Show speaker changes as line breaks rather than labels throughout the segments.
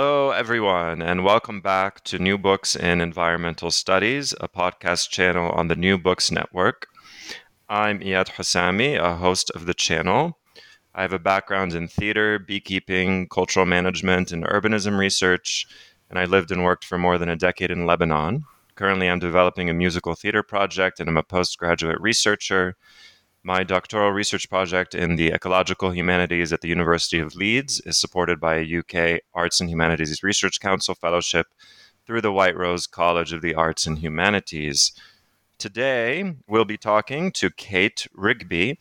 Hello, everyone, and welcome back to New Books in Environmental Studies, a podcast channel on the New Books Network. I'm Eyad Houssami, a host of the channel. I have a background in theater, beekeeping, cultural management, and urbanism research, and I lived and worked for more than a decade in Lebanon. Currently, I'm developing a musical theater project, and I'm a postgraduate researcher my doctoral research project in the ecological humanities at the University of Leeds is supported by a UK Arts and Humanities Research Council fellowship through the White Rose College of the Arts and Humanities. Today, we'll be talking to Kate Rigby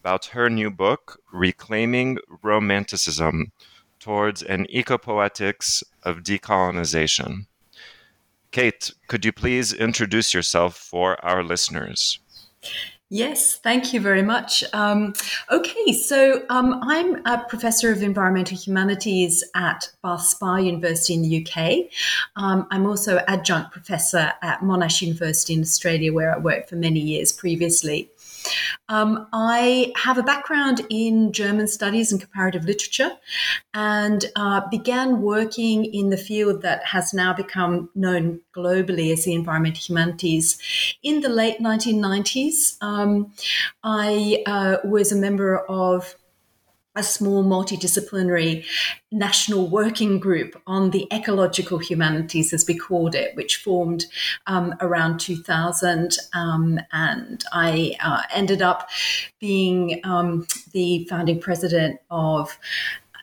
about her new book, Reclaiming Romanticism Towards an Ecopoetics of Decolonization. Kate, could you please introduce yourself for our listeners?
Yes, thank you very much. Um, okay, so um, I'm a professor of environmental humanities at Bath Spa University in the UK. Um, I'm also adjunct professor at Monash University in Australia, where I worked for many years previously. Um, I have a background in German studies and comparative literature and uh, began working in the field that has now become known globally as the environmental humanities in the late 1990s. Um, I uh, was a member of a small multidisciplinary national working group on the ecological humanities, as we called it, which formed um, around 2000. Um, and I uh, ended up being um, the founding president of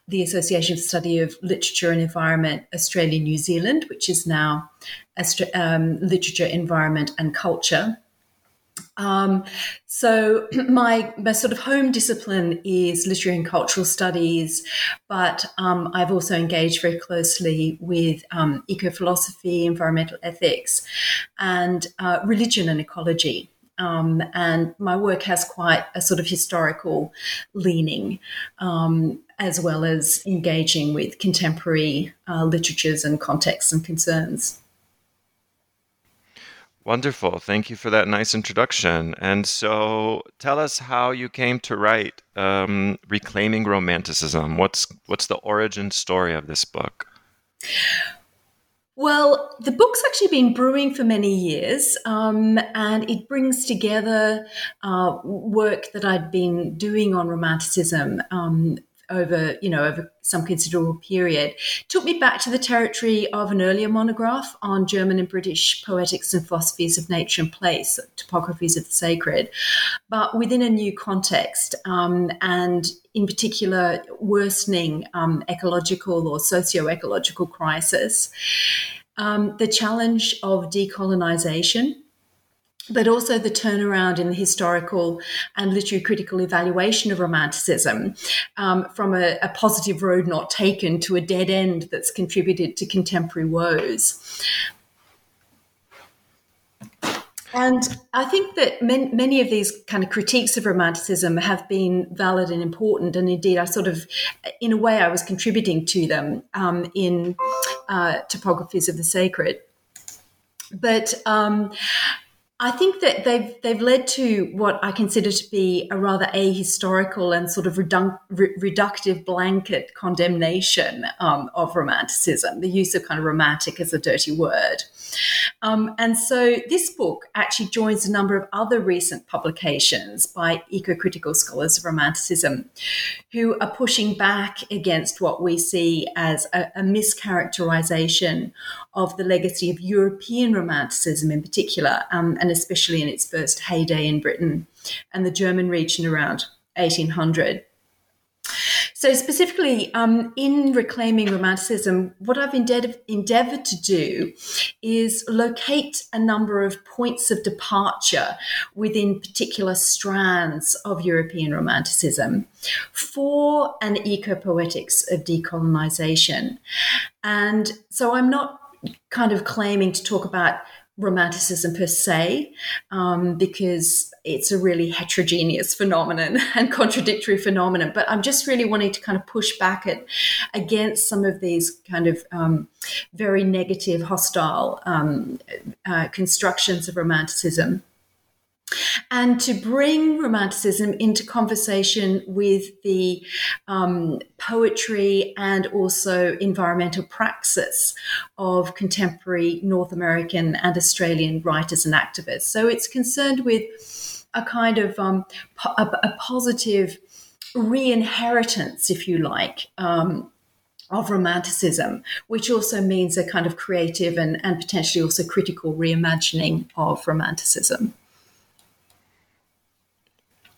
the Association for Study of Literature and Environment Australia New Zealand, which is now um, Literature, Environment and Culture. Um, so my, my sort of home discipline is literary and cultural studies, but um, I've also engaged very closely with um, eco philosophy, environmental ethics, and uh, religion and ecology. Um, and my work has quite a sort of historical leaning, um, as well as engaging with contemporary uh, literatures and contexts and concerns.
Wonderful. Thank you for that nice introduction. And so, tell us how you came to write um, "Reclaiming Romanticism." What's what's the origin story of this book?
Well, the book's actually been brewing for many years, um, and it brings together uh, work that I'd been doing on Romanticism um, over you know over some considerable period took me back to the territory of an earlier monograph on German and British poetics and philosophies of nature and place, topographies of the sacred, but within a new context um, and in particular worsening um, ecological or socio-ecological crisis. Um, the challenge of decolonization but also the turnaround in the historical and literary critical evaluation of Romanticism um, from a, a, positive road not taken to a dead end that's contributed to contemporary woes. And I think that men, many of these kind of critiques of Romanticism have been valid and important. And indeed, I sort of, in a way, I was contributing to them um, in uh, Topographies of the Sacred. but um, I think that they've they've led to what I consider to be a rather ahistorical and sort of redu- re- reductive blanket condemnation um, of romanticism, the use of kind of romantic as a dirty word. Um, and so this book actually joins a number of other recent publications by eco-critical scholars of romanticism who are pushing back against what we see as a, a mischaracterization of the legacy of European romanticism in particular, um, and especially in its first heyday in Britain and the German region around 1800. So, specifically, um, in reclaiming romanticism, what I've endeavored, to do is locate a number of points of departure within particular strands of European romanticism for an eco poetics of decolonization. And so, I'm not kind of claiming to talk about romanticism per se, um, because it's a really heterogeneous phenomenon and contradictory phenomenon. But I'm just really wanting to kind of push back at against some of these kind of um, very negative, hostile um, uh, constructions of romanticism and to bring romanticism into conversation with the um, poetry and also environmental praxis of contemporary North American and Australian writers and activists. So it's concerned with a kind of um, a, a, positive re-inheritance, if you like. Um, of romanticism, which also means a kind of creative and, and potentially also critical reimagining of romanticism.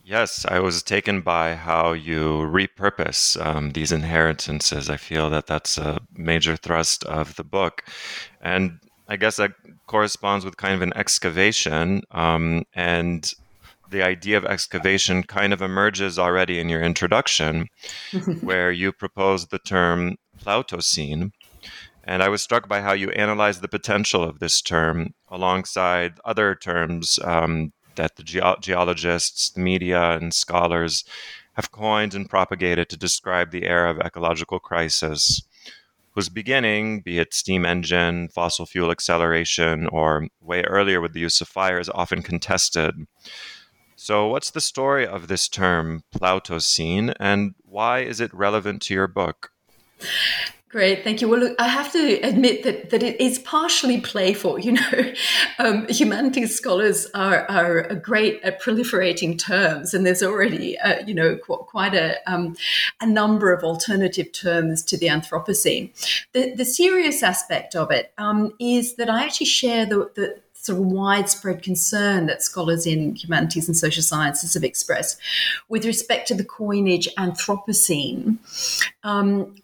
Yes, I was taken by how you repurpose um, these inheritances. I feel that that's a major thrust of the book. And I guess that corresponds with kind of an excavation. Um, and the idea of excavation kind of emerges already in your introduction, where you propose the term Plutocene. And I was struck by how you analyze the potential of this term alongside other terms um, that the ge- geologists, the media, and scholars have coined and propagated to describe the era of ecological crisis, whose beginning, be it steam engine, fossil fuel acceleration, or way earlier with the use of fire, is often contested. So, what's the story of this term, Plutocene, and why is it relevant to your book?
Great, thank you. Well, look, I have to admit that that it is partially playful. You know, um, humanities scholars are are great at proliferating terms, and there's already uh, you know qu- quite a um, a number of alternative terms to the Anthropocene. The the serious aspect of it um, is that I actually share the, the sort of widespread concern that scholars in humanities and social sciences have expressed with respect to the coinage Anthropocene. Um,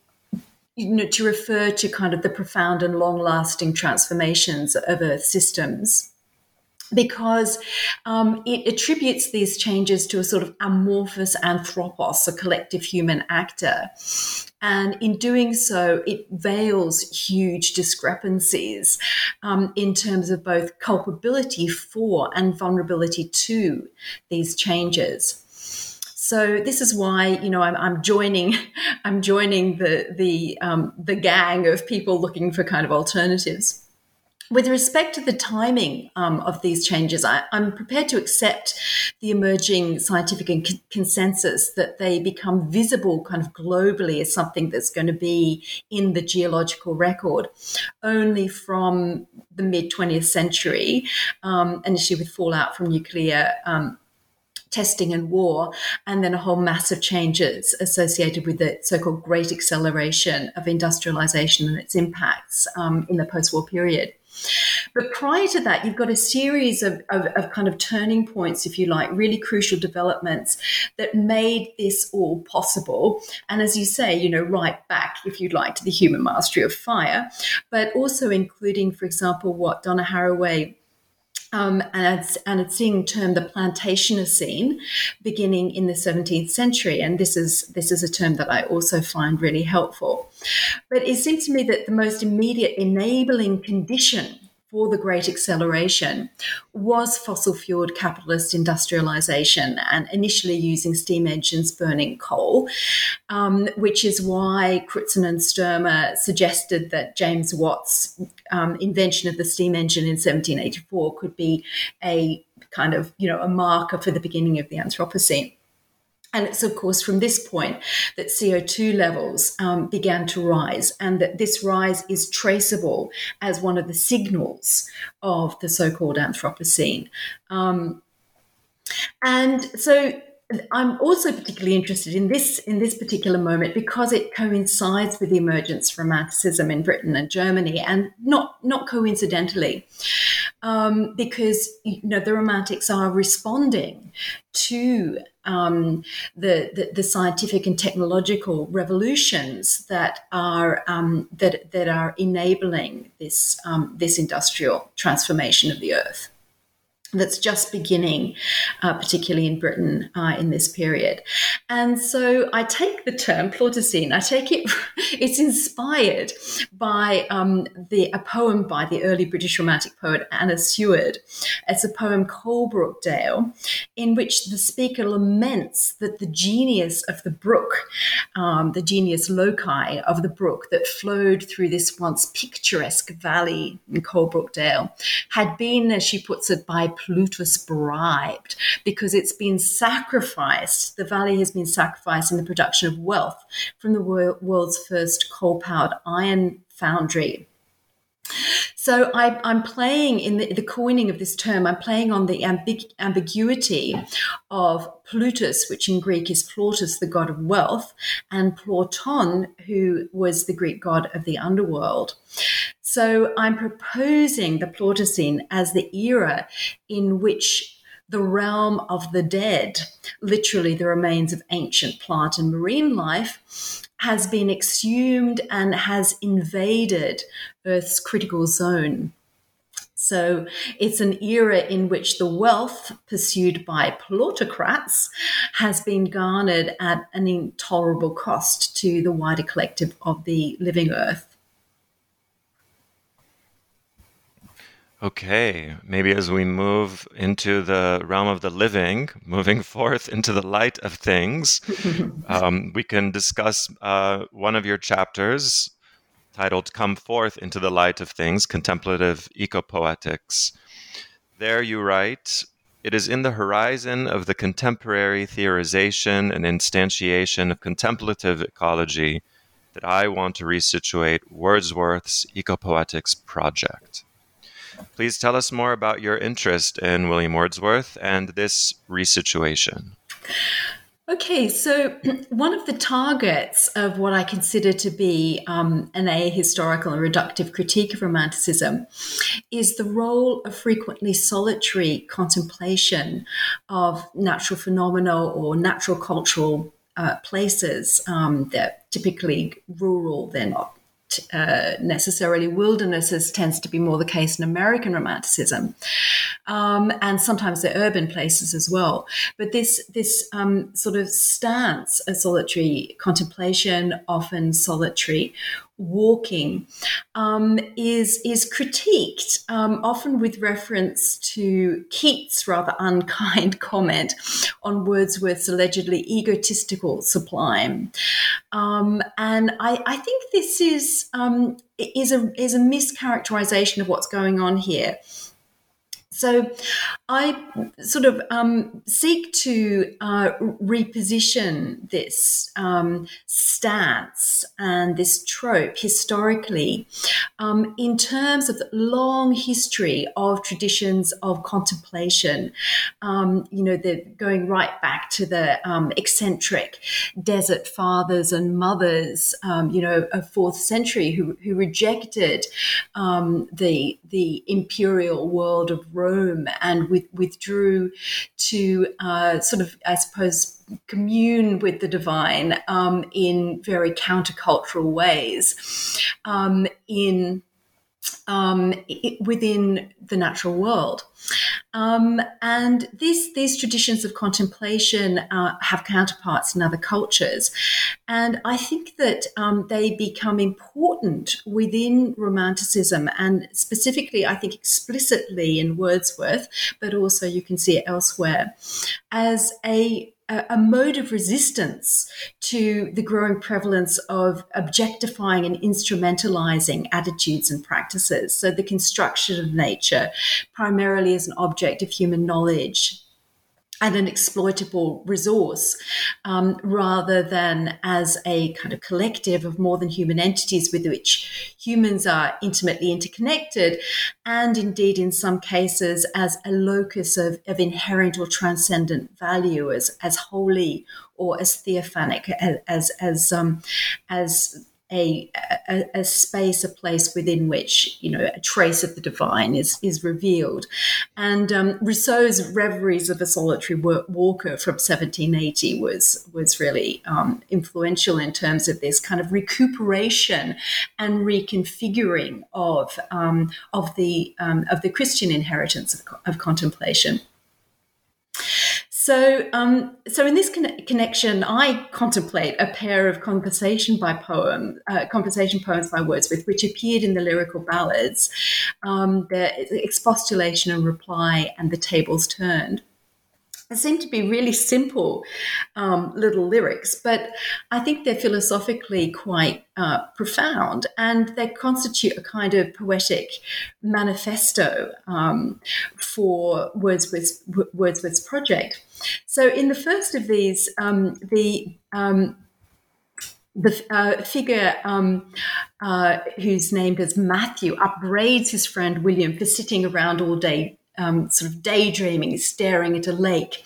you know, to refer to kind of the profound and long lasting transformations of Earth systems because um, it attributes these changes to a sort of amorphous anthropos, a collective human actor. And in doing so, it veils huge discrepancies um, in terms of both culpability for and vulnerability to these changes. So this is why you know I'm, I'm joining I'm joining the the um, the gang of people looking for kind of alternatives. With respect to the timing um, of these changes, I, am prepared to accept the emerging scientific con- consensus that they become visible kind of globally as something that's going to be in the geological record only from the mid 20th century, um, initially with fallout from nuclear um, testing and war, and then a whole mass of changes associated with the so called great acceleration of industrialization and its impacts um, in the post war period. But prior to that, you've got a series of, of, of, kind of turning points, if you like, really crucial developments that made this all possible. And as you say, you know, right back, if you'd like, to the human mastery of fire, but also including, for example, what Donna Haraway um, and, it's, and it's being termed the Plantationocene, beginning in the 17th century. And this is this is a term that I also find really helpful. But it seems to me that the most immediate enabling condition for the Great Acceleration was fossil fueled capitalist industrialization and initially using steam engines burning coal, um, which is why Crutzen and Stoermer suggested that James Watt's um, invention of the steam engine in 1784 could be a kind of, you know, a marker for the beginning of the Anthropocene. And it's, of course, from this point that CO2 levels um, began to rise, and that this rise is traceable as one of the signals of the so called Anthropocene. Um, and so I'm also particularly interested in this in this particular moment because it coincides with the emergence of Romanticism in Britain and Germany, and not not coincidentally, um, because you know the Romantics are responding to um, the, the, the scientific and technological revolutions that are um, that that are enabling this um, this industrial transformation of the earth that's just beginning, uh, particularly in Britain uh, in this period. And so I take the term Plutocene, I take it, it's inspired by um, the, a poem by the early British Romantic poet Anna Seward. It's a poem, Coalbrookdale, in which the speaker laments that the genius of the brook, um, the genius loci of the brook that flowed through this once picturesque valley in Coalbrookdale, had been, as she puts it, by Plutus bribed because it's been sacrificed. The valley has been sacrificed in the production of wealth from the world's first coal powered iron foundry. So I, am playing in the, the, coining of this term, I'm playing on the ambig- ambiguity of Plutus, which in Greek is Ploutos, the god of wealth, and Plouton, who was the Greek god of the underworld. So I'm proposing the Plutocene as the era in which the realm of the dead, literally the remains of ancient plant and marine life, has been exhumed and has invaded Earth's critical zone. So it's an era in which the wealth pursued by plutocrats has been garnered at an intolerable cost to the wider collective of the living earth.
Okay, maybe as we move into the realm of the living, moving forth into the light of things, um, we can discuss uh, one of your chapters titled Come Forth into the Light of Things Contemplative Ecopoetics. There you write, it is in the horizon of the contemporary theorization and instantiation of contemplative ecology that I want to resituate Wordsworth's Ecopoetics project. Please tell us more about your interest in William Wordsworth and this resituation.
Okay, so one of the targets of what I consider to be um, an ahistorical and reductive critique of Romanticism is the role of frequently solitary contemplation of natural phenomena or natural cultural uh, places um, that typically rural, they're not uh, necessarily wilderness, as tends to be more the case in American Romanticism, um, and sometimes the urban places as well. But this this um, sort of stance of solitary contemplation, often solitary walking um, is is critiqued um, often with reference to Keats' rather unkind comment on Wordsworth's allegedly egotistical sublime, um, and I, I, think this is um, is a is a mischaracterization of what's going on here. So I sort of um, seek to uh, reposition this um, stance and this trope historically um, in terms of the long history of traditions of contemplation. Um, you know, the, going right back to the um, eccentric desert fathers and mothers, um, you know, of fourth century who, who rejected the the imperial world of Rome and with, withdrew to uh, sort of, I suppose, commune with the divine um, in very countercultural ways um, in um, it, within the natural world. Um, and these, these traditions of contemplation uh, have counterparts in other cultures. And I think that um, they become important within Romanticism, and specifically, I think explicitly in Wordsworth, but also you can see it elsewhere, as a a, mode of resistance to the growing prevalence of objectifying and instrumentalizing attitudes and practices. So, the construction of nature primarily as an object of human knowledge and an exploitable resource um, rather than as a kind of collective of more than human entities with which humans are intimately interconnected, and indeed, in some cases, as a locus of, of inherent or transcendent value, as, as holy or as theophanic, as, as, um, as a, a, a, space, a place within which you know a trace of the divine is is revealed. And um, Rousseau's Reveries of a Solitary Walker from 1780 was was really um, influential in terms of this kind of recuperation and reconfiguring of um, of the um, of the Christian inheritance of, of contemplation. So, um, so in this con- connection, I contemplate a pair of conversation by poem, uh, conversation poems by Wordsworth, which appeared in the lyrical ballads, um, the expostulation and reply, and the tables turned seem to be really simple um, little lyrics, but I think they're philosophically quite uh, profound and they constitute a kind of poetic manifesto um, for Wordsworth's, Wordsworth's project. So, in the first of these, um, the um, the uh, figure um, uh, who's named as Matthew upbraids his friend William for sitting around all day um, sort of daydreaming, staring at a lake,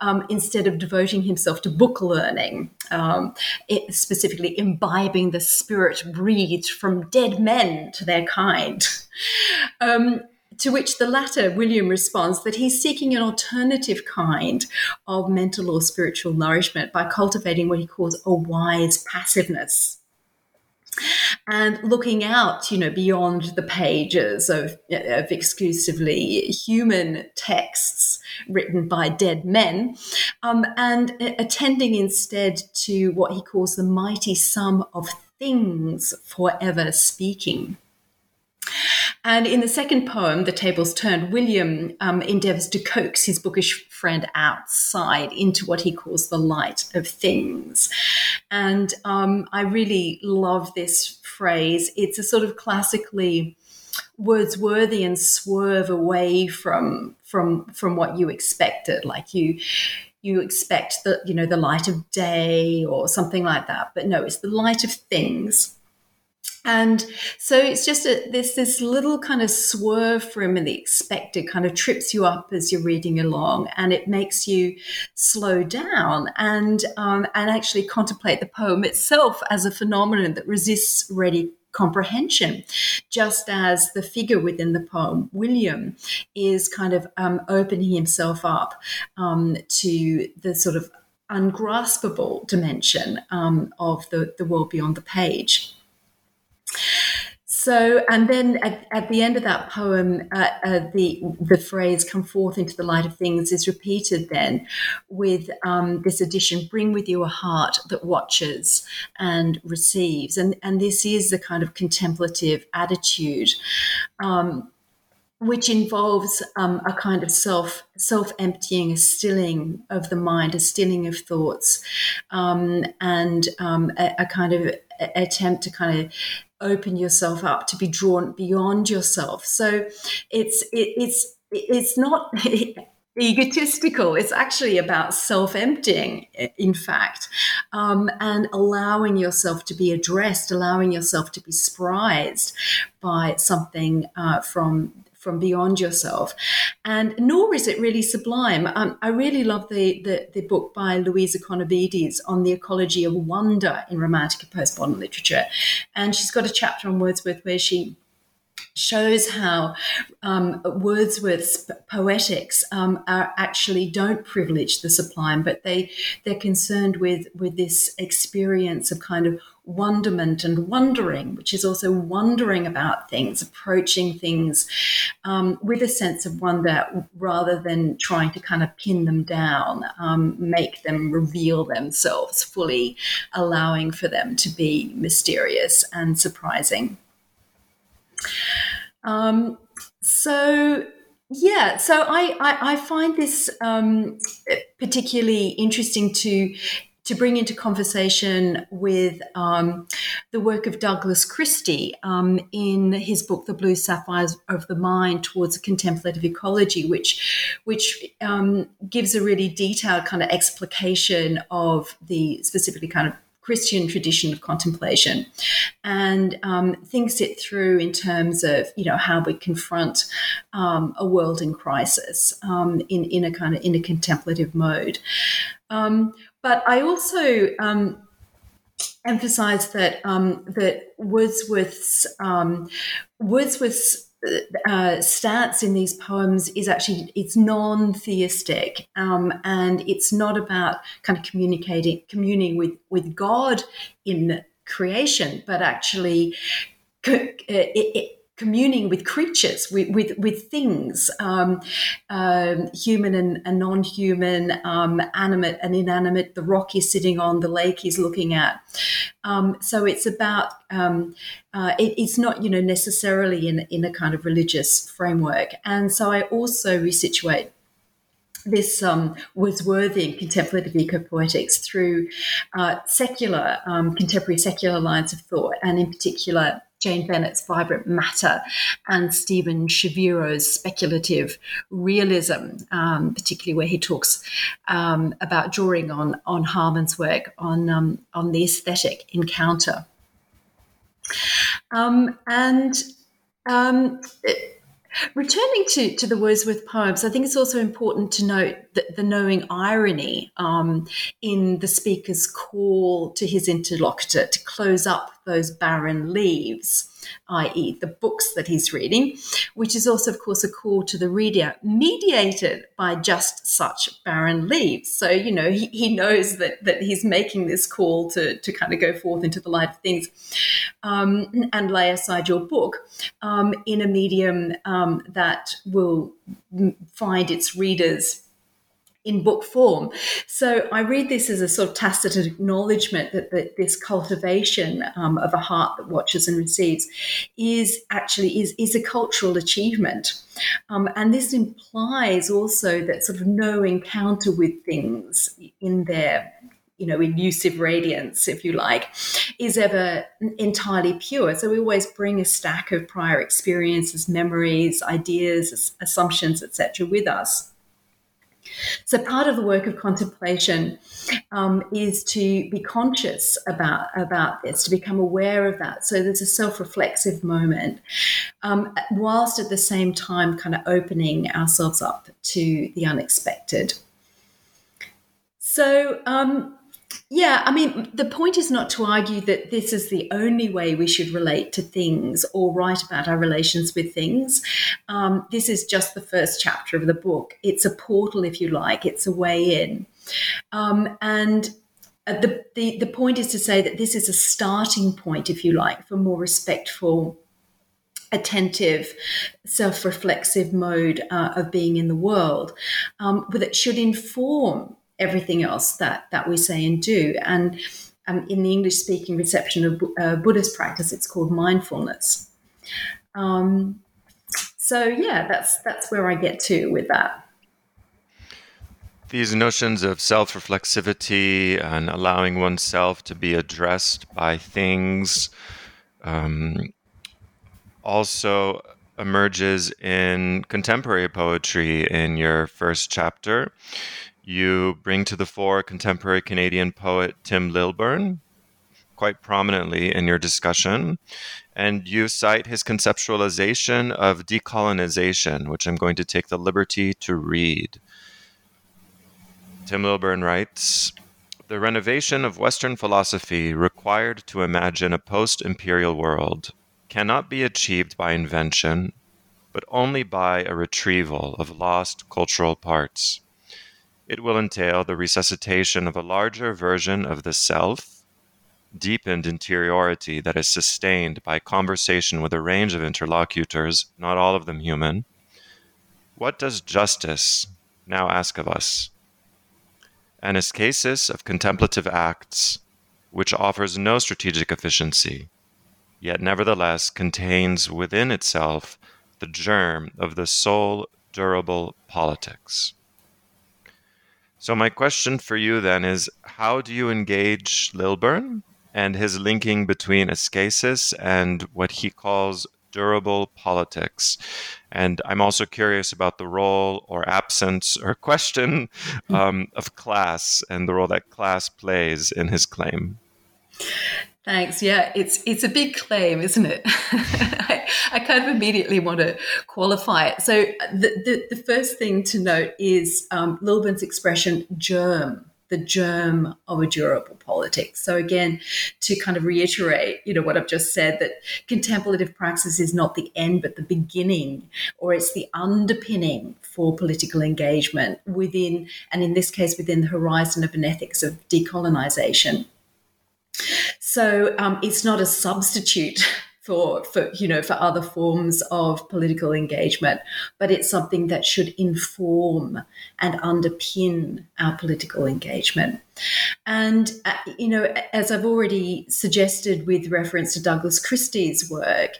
um, instead of devoting himself to book learning, um, it, specifically imbibing the spirit breathed from dead men to their kind. Um, to which the latter, William, responds that he's seeking an alternative kind of mental or spiritual nourishment by cultivating what he calls a wise passiveness and looking out, you know, beyond the pages of, of exclusively human texts written by dead men, um, and attending instead to what he calls the mighty sum of things forever speaking. And in the second poem, The Tables Turned, William um, endeavors to coax his bookish friend outside into what he calls the light of things. And um, I really love this phrase. It's a sort of classically Wordsworthian swerve away from from from what you expected. Like you you expect the you know the light of day or something like that, but no, it's the light of things and so it's just a, this this little kind of swerve from the expected kind of trips you up as you're reading along, and it makes you slow down and um, and actually contemplate the poem itself as a phenomenon that resists ready comprehension, just as the figure within the poem, William, is kind of um, opening himself up um, to the sort of ungraspable dimension um, of the, the world beyond the page. So, and then at, at, the end of that poem, uh, uh, the the phrase "come forth into the light of things" is repeated then with um, this addition: "Bring with you a heart that watches and receives," and and this is the kind of contemplative attitude. Um, which involves um, a kind of self self emptying, a stilling of the mind, a stilling of thoughts, um, and um, a, a, kind of attempt to kind of open yourself up to be drawn beyond yourself. So it's it, it's it's not egotistical. It's actually about self emptying, in fact, um, and allowing yourself to be addressed, allowing yourself to be surprised by something uh, from from beyond yourself. And nor is it really sublime. Um, I really love the, the, the, book by Louise Economides on the ecology of wonder in romantic and postmodern literature. And she's got a chapter on Wordsworth where she shows how um, Wordsworth's poetics um, are actually don't privilege the sublime, but they they're concerned with with this experience of kind of wonderment and wondering, which is also wondering about things, approaching things um, with a sense of wonder rather than trying to kind of pin them down, um, make them reveal themselves fully, allowing for them to be mysterious and surprising. Um, so yeah, so I, I, I find this um, particularly interesting to to bring into conversation with um, the work of Douglas Christie um, in his book *The Blue Sapphires of the Mind Towards a Contemplative Ecology*, which which um, gives a really detailed kind of explication of the specifically kind of Christian tradition of contemplation, and um, thinks it through in terms of you know how we confront um, a world in crisis um, in in a kind of in a contemplative mode. Um, but I also um, emphasize that um, that Wordsworth's Wordsworth's uh, stance in these poems is actually it's non-theistic um, and it's not about kind of communicating communing with with god in creation but actually it, it, communing with creatures, with with, with things, um, um, human and, and non-human, um, animate and inanimate. The rock he's sitting on, the lake he's looking at. Um, so it's about um, uh, it, it's not you know necessarily in in a kind of religious framework. And so I also resituate this um, Wordsworthian contemplative ecopoetics through uh, secular, um, contemporary secular lines of thought, and in particular Jane Bennett's vibrant matter and Steven Shaviro's speculative realism, um, particularly where he talks um, about drawing on on Harman's work on um, on the aesthetic encounter. Um, and um, it, Returning to, to the Wordsworth poems, I think it's also important to note that the knowing irony um, in the speaker's call to his interlocutor to close up those barren leaves i.e., the books that he's reading, which is also, of course, a call to the reader, mediated by just such barren leaves. So, you know, he, he knows that, that he's making this call to, to kind of go forth into the light of things um, and lay aside your book um, in a medium um, that will find its readers in book form. So I read this as a sort of tacit acknowledgement that, that this cultivation um, of a heart that watches and receives is actually is, is a cultural achievement. Um, and this implies also that sort of no encounter with things in their you know, elusive radiance, if you like, is ever entirely pure. So we always bring a stack of prior experiences, memories, ideas, assumptions, etc., with us. So, part of the work of contemplation um, is to be conscious about, about this, to become aware of that. So, there's a self reflexive moment, um, whilst at the same time kind of opening ourselves up to the unexpected. So, um, yeah, I mean, the point is not to argue that this is the only way we should relate to things or write about our relations with things. Um, this is just the first chapter of the book. It's a portal, if you like, it's a way in. Um, and uh, the, the, the point is to say that this is a starting point, if you like, for more respectful attentive, self reflexive mode uh, of being in the world, um, it should inform everything else that that we say and do. And um, in the English speaking reception of uh, Buddhist practice, it's called mindfulness. Um, so yeah, that's that's where I get to with that.
These notions of self reflexivity and allowing oneself to be addressed by things um, also emerges in contemporary poetry in your first chapter. You bring to the fore contemporary Canadian poet Tim Lilburn quite prominently in your discussion, and you cite his conceptualization of decolonization, which I'm going to take the liberty to read. Tim Lilburn writes The renovation of Western philosophy required to imagine a post imperial world cannot be achieved by invention, but only by a retrieval of lost cultural parts. It will entail the resuscitation of a larger version of the self, deepened interiority that is sustained by conversation with a range of interlocutors, not all of them human, what does justice now ask of us? An ascesis of contemplative acts, which offers no strategic efficiency, yet nevertheless contains within itself the germ of the sole durable politics. So, my question for you then is how do you engage Lilburn and his linking between ascesis and what he calls durable politics? And I'm also curious about the role or absence or question hmm. um, of class and the role that class plays in his claim.
Thanks. Yeah, it's it's a big claim, isn't it? I, I, kind of immediately want to qualify it. So the, the, the first thing to note is um, Lilburn's expression germ, the germ of a durable politics. So again, to kind of reiterate, you know, what I've just said, that contemplative praxis is not the end, but the beginning, or it's the underpinning for political engagement within, and in this case, within the horizon of an ethics of decolonization. So um, it's not a substitute for, for you know for other forms of political engagement, but it's something that should inform and underpin our political engagement. And, uh, you know, as I've already suggested with reference to Douglas Christie's work,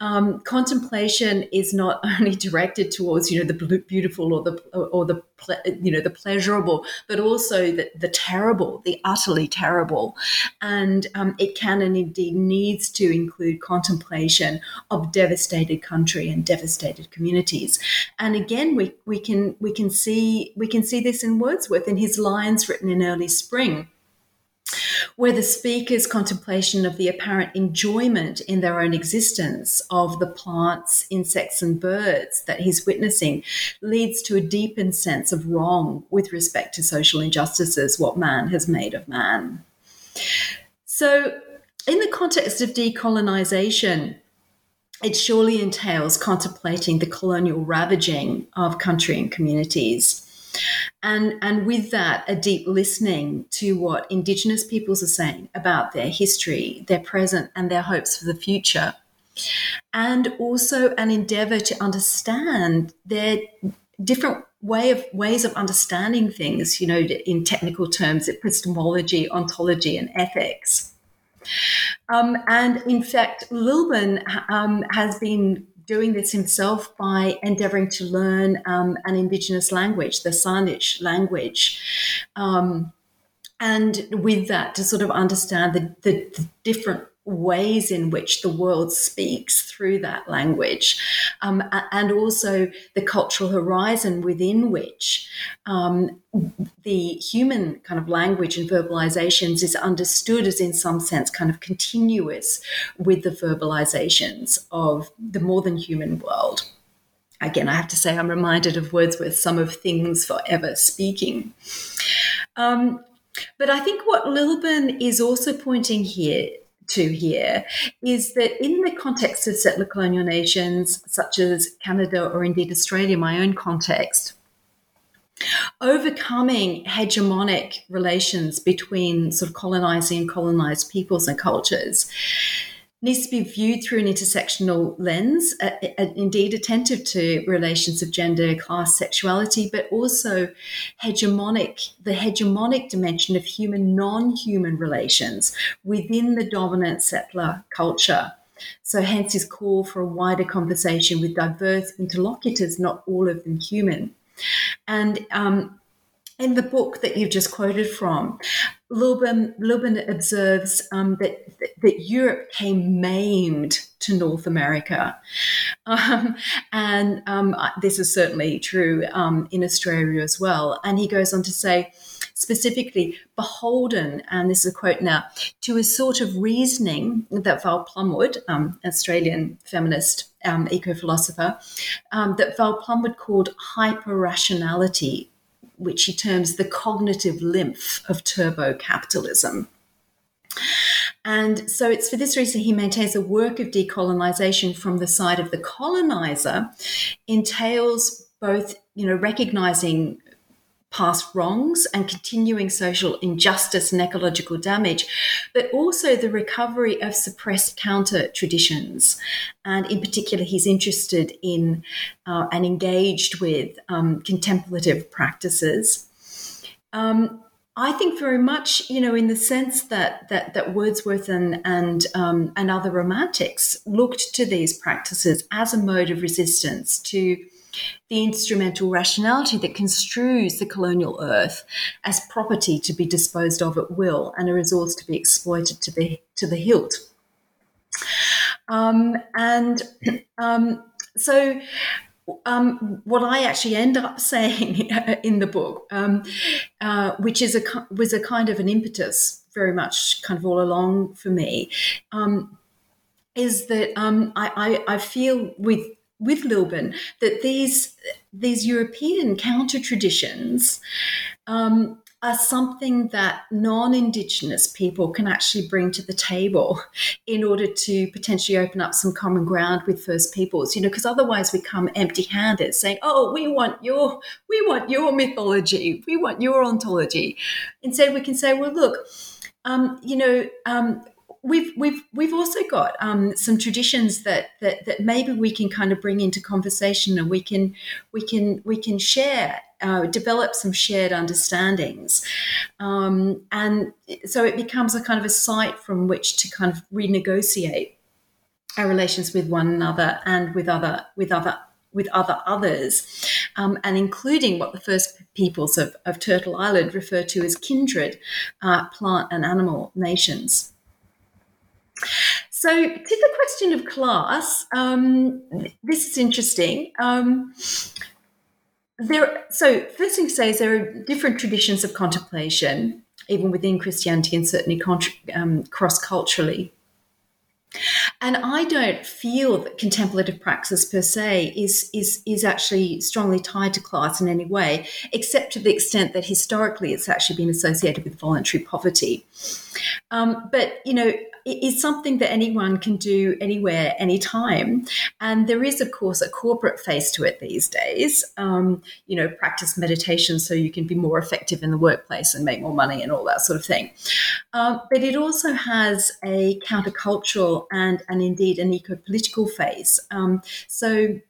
um, contemplation is not only directed towards, you know, the beautiful or the, or the, you know, the pleasurable, but also the, the terrible, the utterly terrible. And um, it can and indeed needs to include contemplation of devastated country and devastated communities. And again, we, we can we can see we can see this in Wordsworth in his lines written in early spring where the speaker's contemplation of the apparent enjoyment in their own existence of the plants, insects, and birds that he's witnessing leads to a deepened sense of wrong with respect to social injustices, what man has made of man. So, in the context of decolonization, it surely entails contemplating the colonial ravaging of country and communities and, and with that, a deep listening to what Indigenous peoples are saying about their history, their present, and their hopes for the future. And also an endeavor to understand their different way of ways of understanding things, you know, in technical terms, epistemology, ontology, and ethics. Um, and in fact, Lilburn um, has been doing this himself by endeavoring to learn um, an indigenous language, the Saanich language. Um, and with that, to sort of understand the, the, the different ways in which the world speaks through that language, um, and also the cultural horizon within which um, the human kind of language and verbalizations is understood as, in some sense, kind of continuous with the verbalizations of the more than human world. Again, I have to say, I'm reminded of Wordsworth's Sum of Things Forever Speaking. Um, but I think what Lilburn is also pointing here to here is that in the context of settler colonial nations such as Canada or indeed Australia, my own context, overcoming hegemonic relations between sort of colonizing and colonized peoples and cultures needs to be viewed through an intersectional lens, uh, uh, indeed attentive to relations of gender, class, sexuality, but also hegemonic, the hegemonic dimension of human, non-human relations within the dominant settler culture. So hence his call for a wider conversation with diverse interlocutors, not all of them human. And um, in the book that you've just quoted from, Lilburn, Lilburn observes um, that, that Europe came maimed to North America. Um, and um, this is certainly true um, in Australia as well. And he goes on to say, specifically, beholden, and this is a quote now, to a sort of reasoning that Val Plumwood, um, Australian feminist um, eco philosopher, um, that Val Plumwood called hyper rationality which he terms the cognitive lymph of turbo capitalism. And so it's for this reason he maintains the work of decolonization from the side of the colonizer entails both, you know, recognizing past wrongs and continuing social injustice and ecological damage, but also the recovery of suppressed counter traditions. And in particular, he's interested in uh, and engaged with um, contemplative practices. Um, I think very much, you know, in the sense that that, that Wordsworth and and um, and other romantics looked to these practices as a mode of resistance to the instrumental rationality that construes the colonial earth as property to be disposed of at will and a resource to be exploited to the to the hilt. Um, and um, so um, what I actually end up saying in the book, um, uh, which is a was a kind of an impetus, very much kind of all along for me, um, is that um, I, I, I, feel with with Lilburn that these these European counter traditions um, are something that non Indigenous people can actually bring to the table in order to potentially open up some common ground with First Peoples, you know, because otherwise we come empty handed saying, oh, we want your, we want your mythology, we want your ontology. Instead, we can say, well, look, um, you know, um, we've we've we've also got um, some traditions that, that that maybe we can kind of bring into conversation and we can we can we can share uh, develop some shared understandings um, and so it becomes a kind of a site from which to kind of renegotiate our relations with one another and with other with other with other others, um, and including what the first peoples of, of Turtle Island refer to as kindred uh, plant and animal nations. So, to the question of class, um, this is interesting. Um, there, so first thing to say is there are different traditions of contemplation, even within Christianity, and certainly um, cross culturally. And I don't feel that contemplative praxis per se is, is, is actually strongly tied to class in any way, except to the extent that historically it's actually been associated with voluntary poverty. Um, but, you know, is something that anyone can do anywhere, anytime. And there is, of course, a corporate face to it these days. Um, you know, practice meditation so you can be more effective in the workplace and make more money and all that sort of thing. Um, but it also has a countercultural and, and indeed an eco political face. Um, so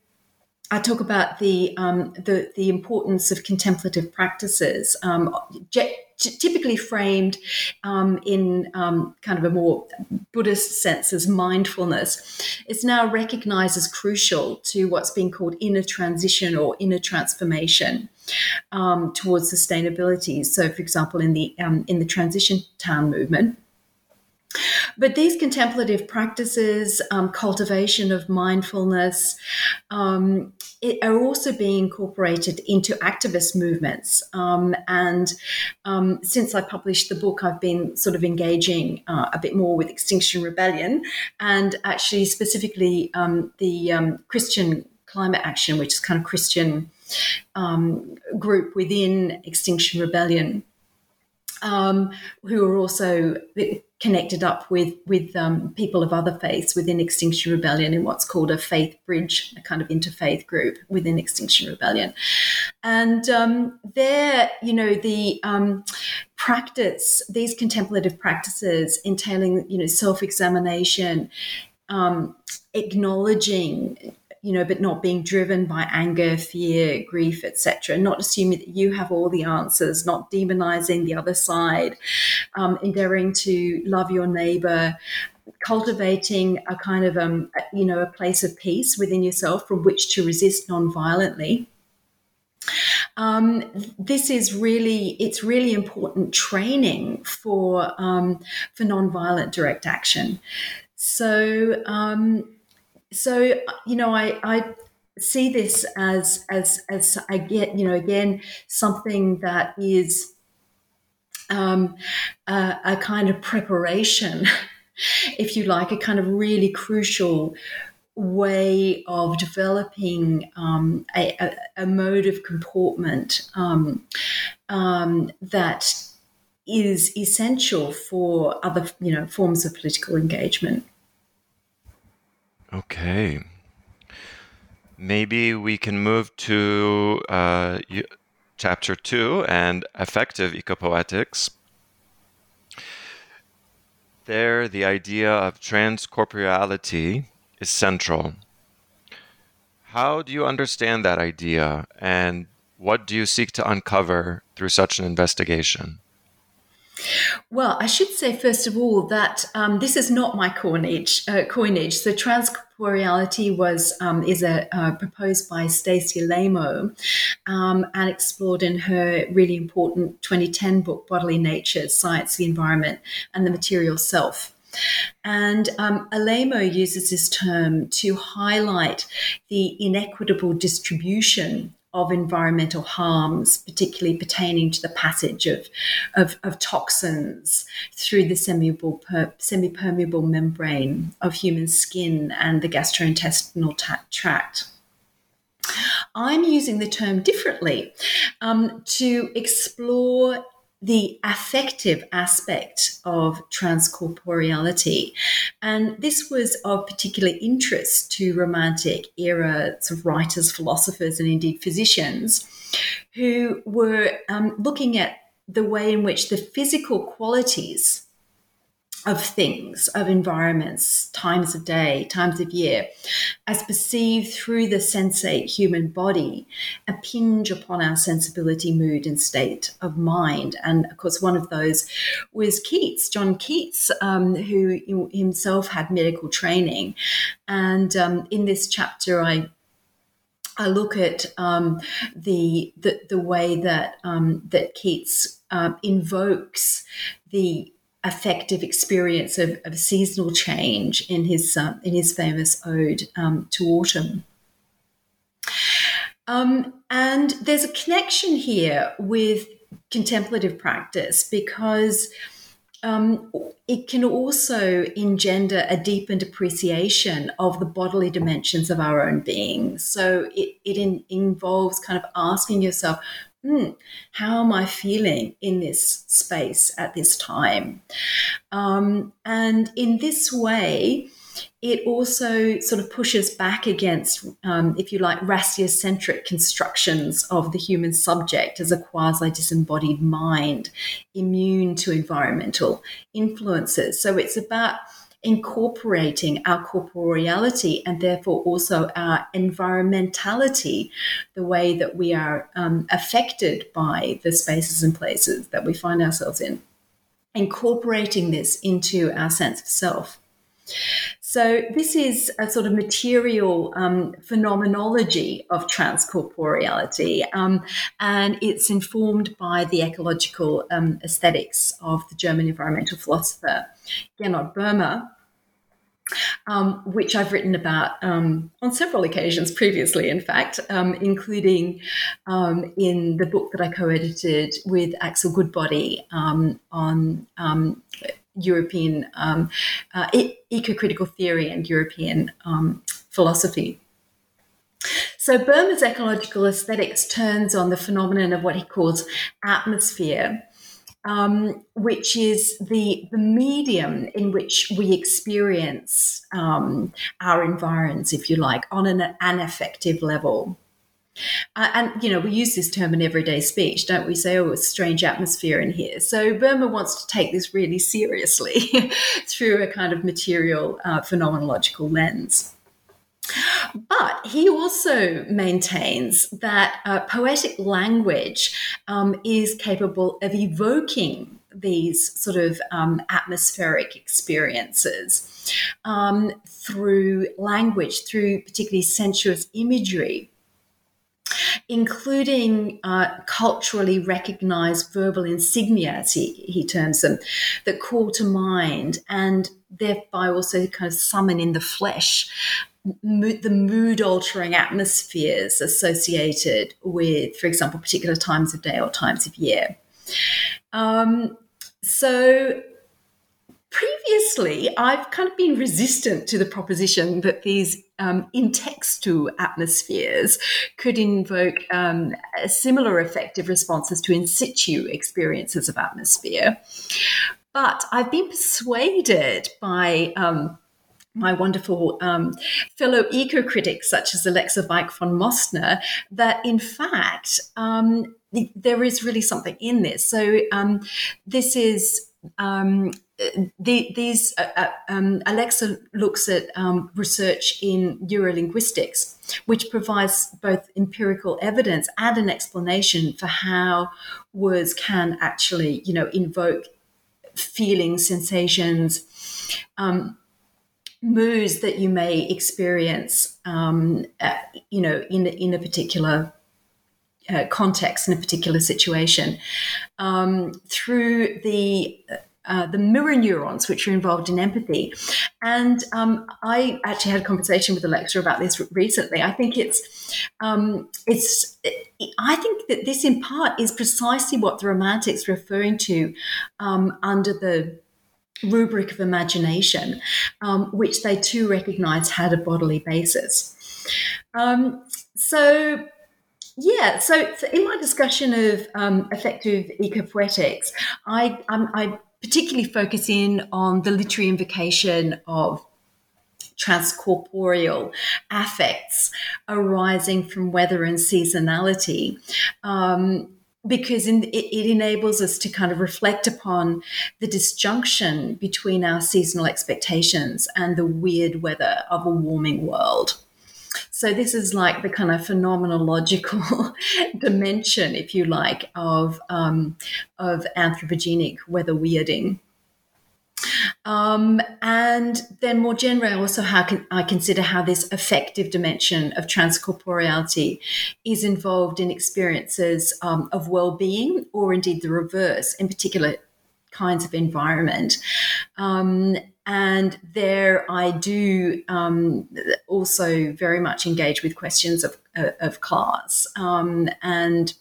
I talk about the, um, the, the importance of contemplative practices, um, typically framed um, in um, kind of a more Buddhist sense as mindfulness. It's now recognized as crucial to what's being called inner transition or inner transformation um, towards sustainability. So, for example, in the um, in the transition town movement but these contemplative practices, um, cultivation of mindfulness, um, are also being incorporated into activist movements. Um, and um, since I published the book, I've been sort of engaging uh, a bit more with Extinction Rebellion and actually specifically um, the um, Christian Climate Action, which is kind of Christian group within Extinction Rebellion. Um, who are also connected up with with um, people of other faiths within Extinction Rebellion in what's called a faith bridge, a kind of interfaith group within Extinction Rebellion, and um, there, you know, the um, practice these contemplative practices entailing, you know, self examination. Um, acknowledging you know, but not being driven by anger, fear, grief, etc. Not assuming that you have all the answers, not demonizing the other side, um, endeavoring to love your neighbor, cultivating a kind of um, you know, a place of peace within yourself from which to resist non-violently. Um, this is really it's really important training for um, for nonviolent direct action. So um, so you know I, I see this as as as I get you know again something that is um, a, a kind of preparation, if you like, a kind of really crucial way of developing um, a, a, a, mode of comportment um, um, that is essential for other you know forms of political engagement.
Okay. Maybe we can move to uh, chapter two and affective ecopoetics, there the idea of transcorporeality is central. How do you understand that idea, and what do you seek to uncover through such an investigation?
Well, I should say first of all that um, this is not my coinage. Uh, coinage. So transcorporeality was um, is a uh, proposed by Stacy Alaimo um, and explored in her really important 2010 book, Bodily Nature: Science, the Environment, and the Material Self. And um, Alaimo uses this term to highlight the inequitable distribution of environmental harms, particularly pertaining to the passage of, of, of toxins through the semi permeable membrane of human skin and the gastrointestinal tract. I'm using the term differently um, to explore the affective aspect of transcorporeality. And this was of particular interest to Romantic era sort of writers, philosophers, and indeed physicians who were um, looking at the way in which the physical qualities of things, of environments, times of day, times of year, as perceived through the sensate human body, a impinge upon our sensibility, mood, and state of mind. And of course, one of those was Keats, John Keats, um, who himself had medical training. And um, in this chapter, I I look at um, the, the, the way that um, that Keats uh, invokes the affective experience of, of seasonal change in his uh, in his famous ode um, to autumn. Um, and there's a connection here with contemplative practice because um, it can also engender a deepened appreciation of the bodily dimensions of our own being. So it, it in, involves kind of asking yourself, mm, how am I feeling in this space at this time? Um, and in this way, it also sort of pushes back against, um, if you like, ratiocentric constructions of the human subject as a quasi disembodied mind, immune to environmental influences. So it's about incorporating our corporeality and therefore also our environmentality, the way that we are um, affected by the spaces and places that we find ourselves in, incorporating this into our sense of self. So, this is a sort of material um, phenomenology of transcorporeality, um, and it's informed by the ecological um, aesthetics of the German environmental philosopher Gernot Böhme. Um, which I've written about um, on several occasions previously, in fact, um, including in the book that I co edited with Axel Goodbody on European um, uh, eco-critical theory and European um, philosophy. So Böhme's ecological aesthetics turns on the phenomenon of what he calls atmosphere, um, which is the, the medium in which we experience um, our environs, if you like, on an, an affective level. Uh, and you know we use this term in everyday speech don't we? Say oh it's a strange atmosphere in here. So Böhme wants to take this really seriously through a kind of material uh, phenomenological lens. But he also maintains that uh, poetic language um, is capable of evoking these sort of um, atmospheric experiences um, through language, through particularly sensuous imagery including uh, culturally recognized verbal insignia, he, he terms them, that call to mind and thereby also kind of summon in the flesh the mood altering atmospheres associated with, for example, particular times of day or times of year. Um, so previously, I've kind of been resistant to the proposition that these um, in textu atmospheres could invoke um, similar effective responses to in situ experiences of atmosphere. But I've been persuaded by um, my wonderful um, fellow eco critics, such as Alexa Weik von Mossner, that in fact um, there is really something in this. So um, this is um, the, these uh, uh, um, Alexa looks at um, research in neurolinguistics, which provides both empirical evidence and an explanation for how words can actually, you know, invoke feelings, sensations. Um, moods that you may experience, um, uh, you know, in in a particular uh, context, in a particular situation, um, through the uh, the mirror neurons, which are involved in empathy. And um, I actually had a conversation with a lecturer about this recently. I think it's, um, it's, I think that this in part is precisely what the Romantics referring to um, under the rubric of imagination, um, which they too recognized had a bodily basis. Um, so yeah, so, so, in my discussion of um, affective ecopoetics, I, um, I particularly focus in on the literary invocation of transcorporeal affects arising from weather and seasonality. Um, because in, it, it, enables us to kind of reflect upon the disjunction between our seasonal expectations and the weird weather of a warming world. So this is like the kind of phenomenological dimension, if you like, of um, of anthropogenic weather weirding. Um, and then more generally, also how can I consider how this affective dimension of transcorporeality is involved in experiences um, of well-being, or indeed the reverse, in particular kinds of environment. Um, and there I do um, also very much engage with questions of, of class um, and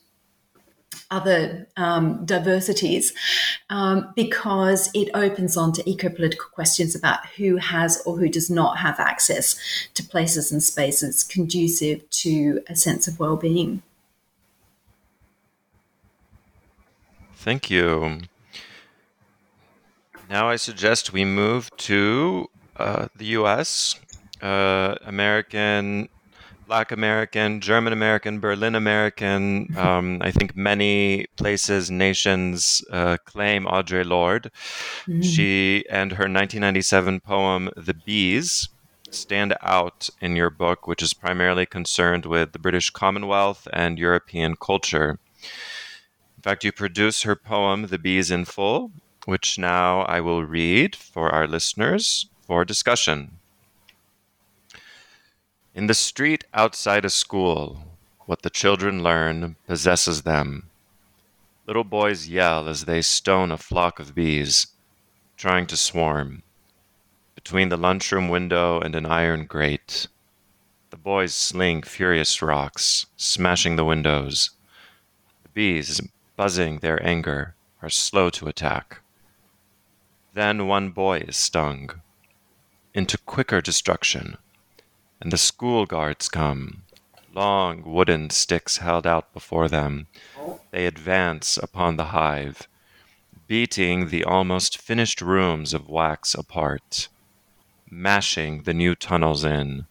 other um, diversities um, because it opens on to eco-political questions about who has or who does not have access to places and spaces conducive to a sense of well-being.
Thank you. Now I suggest we move to uh, the U.S. Uh, American, Black American, German American, Berlin American. Um, I think many places, nations uh, claim Audre Lorde. Mm. She and her 1997 poem "The Bees." stand out in your book, which is primarily concerned with the British Commonwealth and European culture. In fact, you produce her poem, The Bees in Full, which now I will read for our listeners for discussion. In the street outside a school, what the children learn possesses them. Little boys yell as they stone a flock of bees, trying to swarm. Between the lunchroom window and an iron grate, the boys sling furious rocks, smashing the windows. The bees, buzzing their anger, are slow to attack. Then one boy is stung into quicker destruction, and the school guards come, long wooden sticks held out before them. They advance upon the hive, beating the almost finished rooms of wax apart, mashing the new tunnels in,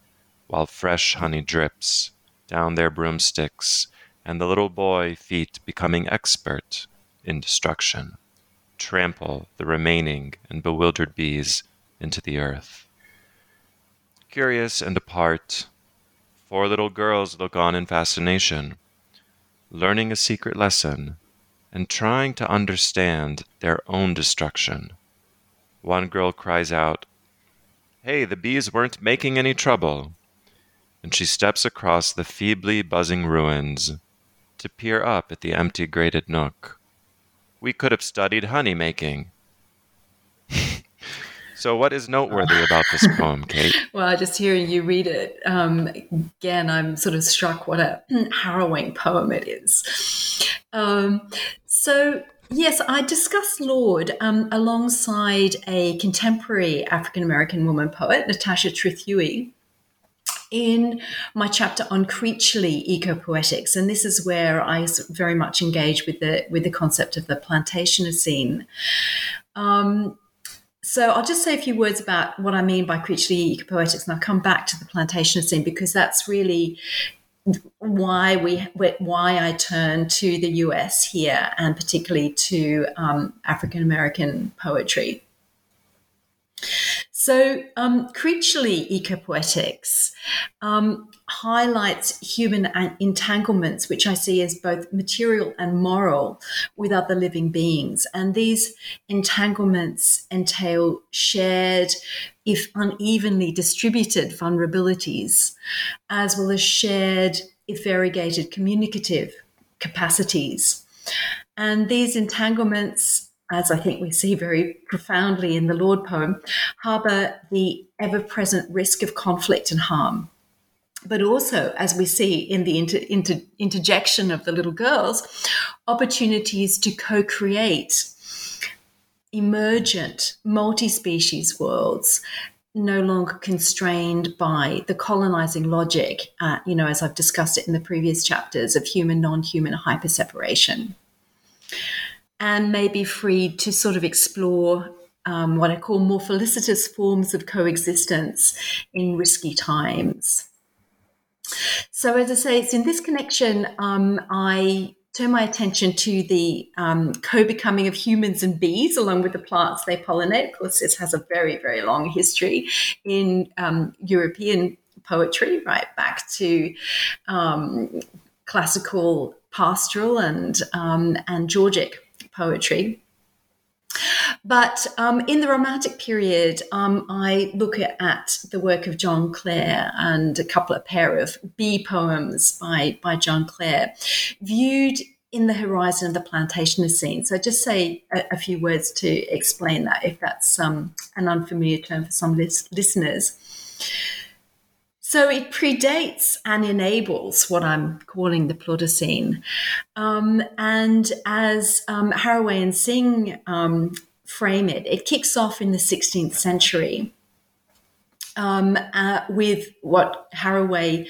while fresh honey drips down their broomsticks, and the little boy feet becoming expert in destruction trample the remaining and bewildered bees into the earth. Curious and apart, four little girls look on in fascination, learning a secret lesson and trying to understand their own destruction. One girl cries out, Hey, the bees weren't making any trouble. And she steps across the feebly buzzing ruins to peer up at the empty grated nook we could have studied honey making. so, what is noteworthy about this poem, Kate?
well, just hearing you read it um, again, I'm sort of struck what a harrowing poem it is. Um, so, Yes, I discussed Lorde um, alongside a contemporary African American woman poet, Natasha Trethewey, in my chapter on creaturely ecopoetics, and this is where I very much engage with the with the concept of the plantationocene. Um, so I'll just say a few words about what I mean by creaturely ecopoetics, and I'll come back to the plantationocene because that's really why we why I turn to the US here and particularly to um, African American poetry. So, um, creaturely ecopoetics um, highlights human entanglements, which I see as both material and moral, with other living beings. And these entanglements entail shared, if unevenly distributed, vulnerabilities, as well as shared, if variegated, communicative capacities. And these entanglements as I think we see very profoundly in the Lorde poem, harbour the ever present risk of conflict and harm. But also, as we see in the inter- inter- interjection of the little girls, opportunities to co create emergent, multi species worlds no longer constrained by the colonizing logic, uh, you know, as I've discussed it in the previous chapters of human, non human hyperseparation and may be freed to sort of explore um, what I call more felicitous forms of coexistence in risky times. So, as I say, it's in this connection um, I turn my attention to the um, co becoming of humans and bees along with the plants they pollinate. Of course, this has a very, very long history in um, European poetry, right back to um, classical pastoral and, um, and Georgic poetry. But um, in the Romantic period, um, I look at, the work of John Clare and a couple of pair of bee poems by, by John Clare, viewed in the horizon of the plantationocene. So just say a, a few words to explain that, if that's um, an unfamiliar term for some lis- listeners. So it predates and enables what I'm calling the plutocene. Um, and as um, Haraway and Tsing um, frame it, it kicks off in the 16th century. Um, uh, with what Haraway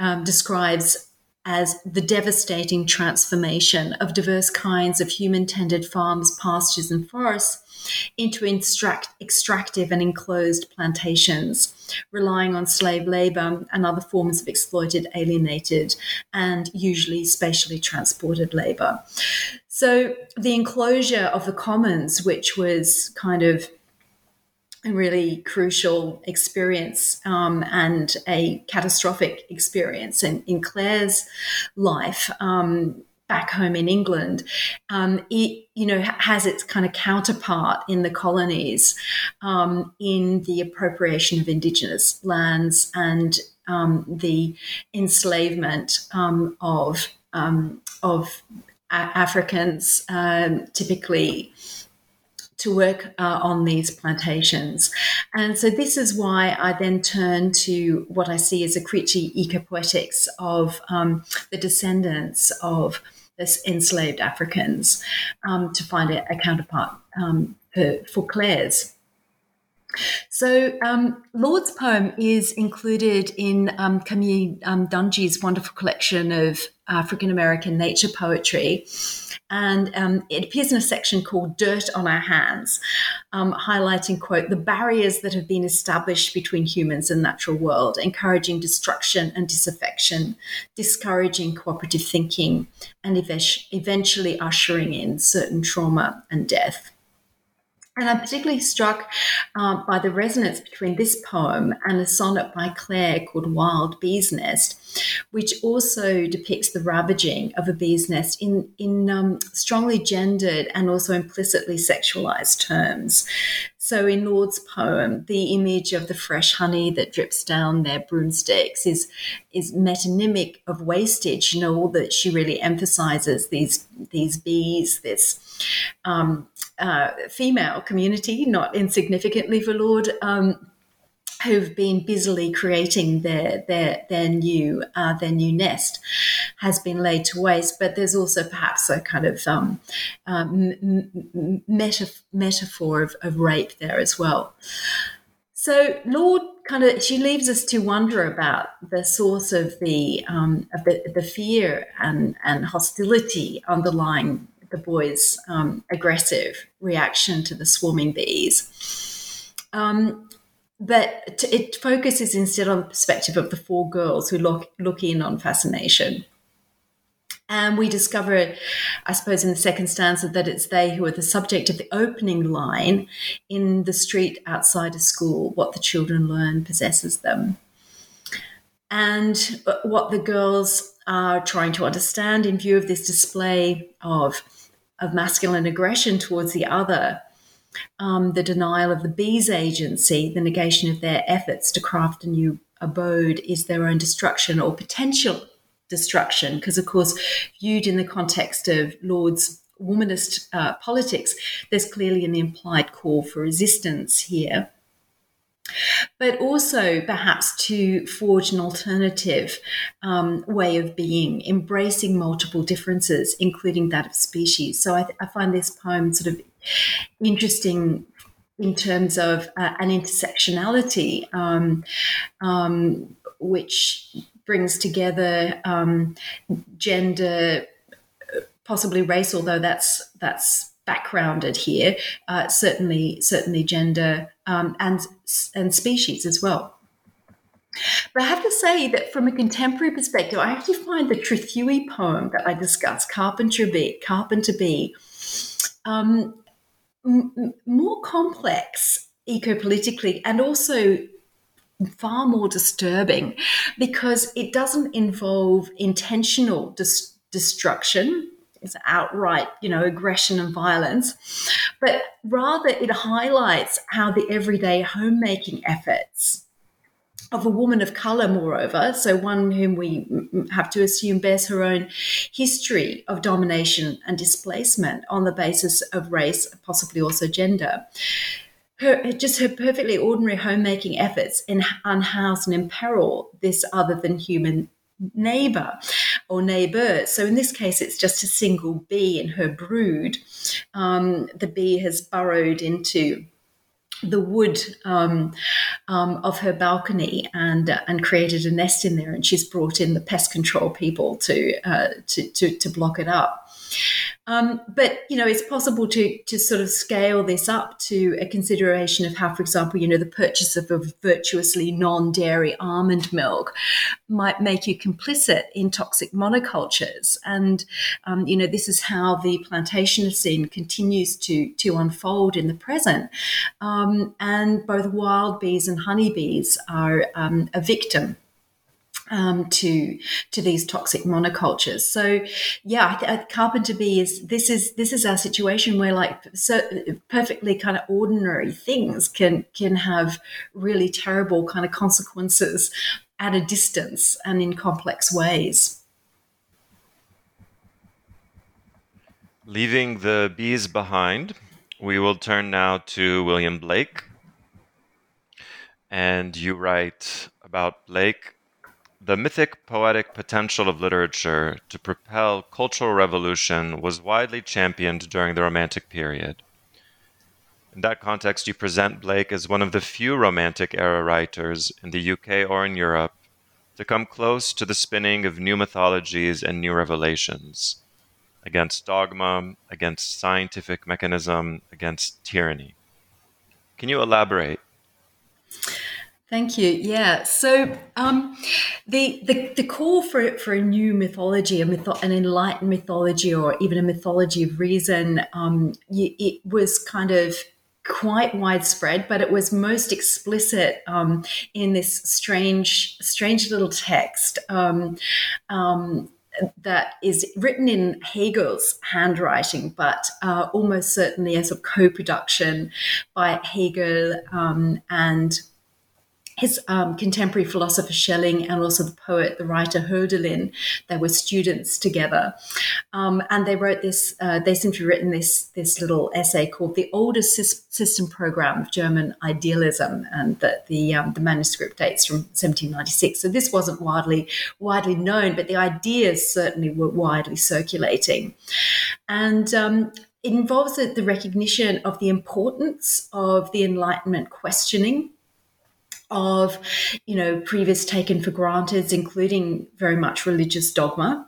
um, describes as the devastating transformation of diverse kinds of human tended farms, pastures, and forests into extract, extractive and enclosed plantations, relying on slave labor and other forms of exploited, alienated, and usually spatially transported labor. So the enclosure of the commons, which was kind of a really crucial experience um, and a catastrophic experience in, in Clare's life. Um, back home in England, um, it you know has its kind of counterpart in the colonies um, in the appropriation of indigenous lands and um, the enslavement um, of um, of Africans, um, typically to work uh, on these plantations. And so this is why I then turn to what I see as a creature ecopoetics of um, the descendants of this enslaved Africans um, to find a, a counterpart um, for, for Clare's. So, um, Lorde's poem is included in um, Camille um, Dungy's wonderful collection of African American nature poetry. And um, it appears in a section called Dirt on Our Hands, um, highlighting, quote, the barriers that have been established between humans and natural world, encouraging destruction and disaffection, discouraging cooperative thinking, and eventually ushering in certain trauma and death. And I'm particularly struck um, by the resonance between this poem and a sonnet by Clare called Wild Bee's Nest, which also depicts the ravaging of a bee's nest in, in um, strongly gendered and also implicitly sexualized terms. So in Lorde's poem, the image of the fresh honey that drips down their broomsticks is is metonymic of wastage. You know, all that she really emphasizes these these bees, this um, uh, female community, not insignificantly for Lorde. Um, who've been busily creating their their their new uh, their new nest has been laid to waste. But there's also perhaps a kind of um, um, metaf- metaphor of, of rape there as well. So Lorde kind of she leaves us to wonder about the source of the um, of the, the fear and, and hostility underlying the boys' um, aggressive reaction to the swarming bees. Um, but it focuses instead on the perspective of the four girls who look, look in on fascination. And we discover, I suppose, in the second stanza, that it's they who are the subject of the opening line in the street outside a school. What the children learn possesses them. And uh, what the girls are trying to understand in view of this display of, of masculine aggression towards the other, um, the denial of the bees' agency, the negation of their efforts to craft a new abode, is their own destruction or potential destruction. Because, of course, viewed in the context of Lorde's womanist uh, politics, there's clearly an implied call for resistance here but also perhaps to forge an alternative um, way of being, embracing multiple differences, including that of species. So I, th- I find this poem sort of interesting in terms of uh, an intersectionality, um, um, which brings together um, gender, possibly race, although that's that's backgrounded here. Uh, certainly, certainly gender um, and and species as well. But I have to say that from a contemporary perspective, I actually find the Trethewey poem that I discussed, Carpenter Bee, Carpenter Bee, um, m- more complex eco-politically and also far more disturbing because it doesn't involve intentional dis- destruction outright, you know, aggression and violence, but rather it highlights how the everyday homemaking efforts of a woman of color, moreover, so one whom we have to assume bears her own history of domination and displacement on the basis of race, possibly also gender. Her, just her perfectly ordinary homemaking efforts in unhouse and imperil this other than human neighbor or neighbors. So in this case, it's just a single bee and her brood. Um, the bee has burrowed into the wood um, um, of her balcony and uh, and created a nest in there, and she's brought in the pest control people to uh, to, to, to block it up. Um, but you know, it's possible to to sort of scale this up to a consideration of how, for example, you know, the purchase of a virtuously non-dairy almond milk might make you complicit in toxic monocultures, and um, you know, this is how the plantationocene continues to to unfold in the present. Um, and both wild bees and honeybees are um, a victim um, to to these toxic monocultures. So, yeah, th- Carpenter Bee is this is this is our situation where like so perfectly kind of ordinary things can can have really terrible kind of consequences at a distance and in complex ways.
Leaving the bees behind, we will turn now to William Blake. And you write about Blake the mythic poetic potential of literature to propel cultural revolution was widely championed during the Romantic period. In that context, you present Blake as one of the few Romantic era writers in the UK or in Europe to come close to the spinning of new mythologies and new revelations against dogma, against scientific mechanism, against tyranny. Can you elaborate?
Thank you. Yeah. So um, the, the the call for for a new mythology, a mytho- an enlightened mythology, or even a mythology of reason, um, it was kind of quite widespread, but it was most explicit um, in this strange strange little text. Um, um, that is written in Hegel's handwriting, but uh, almost certainly as a co-production by Hegel um, and his um, contemporary philosopher Schelling and also the poet, the writer Hölderlin, they were students together, um, and they wrote this. Uh, they seem to have written this this little essay called "The Oldest System Program of German Idealism," and that the um, the manuscript dates from 1796. So this wasn't widely widely known, but the ideas certainly were widely circulating, and um, it involves the recognition of the importance of the Enlightenment questioning of, you know, previous taken for granted, including very much religious dogma.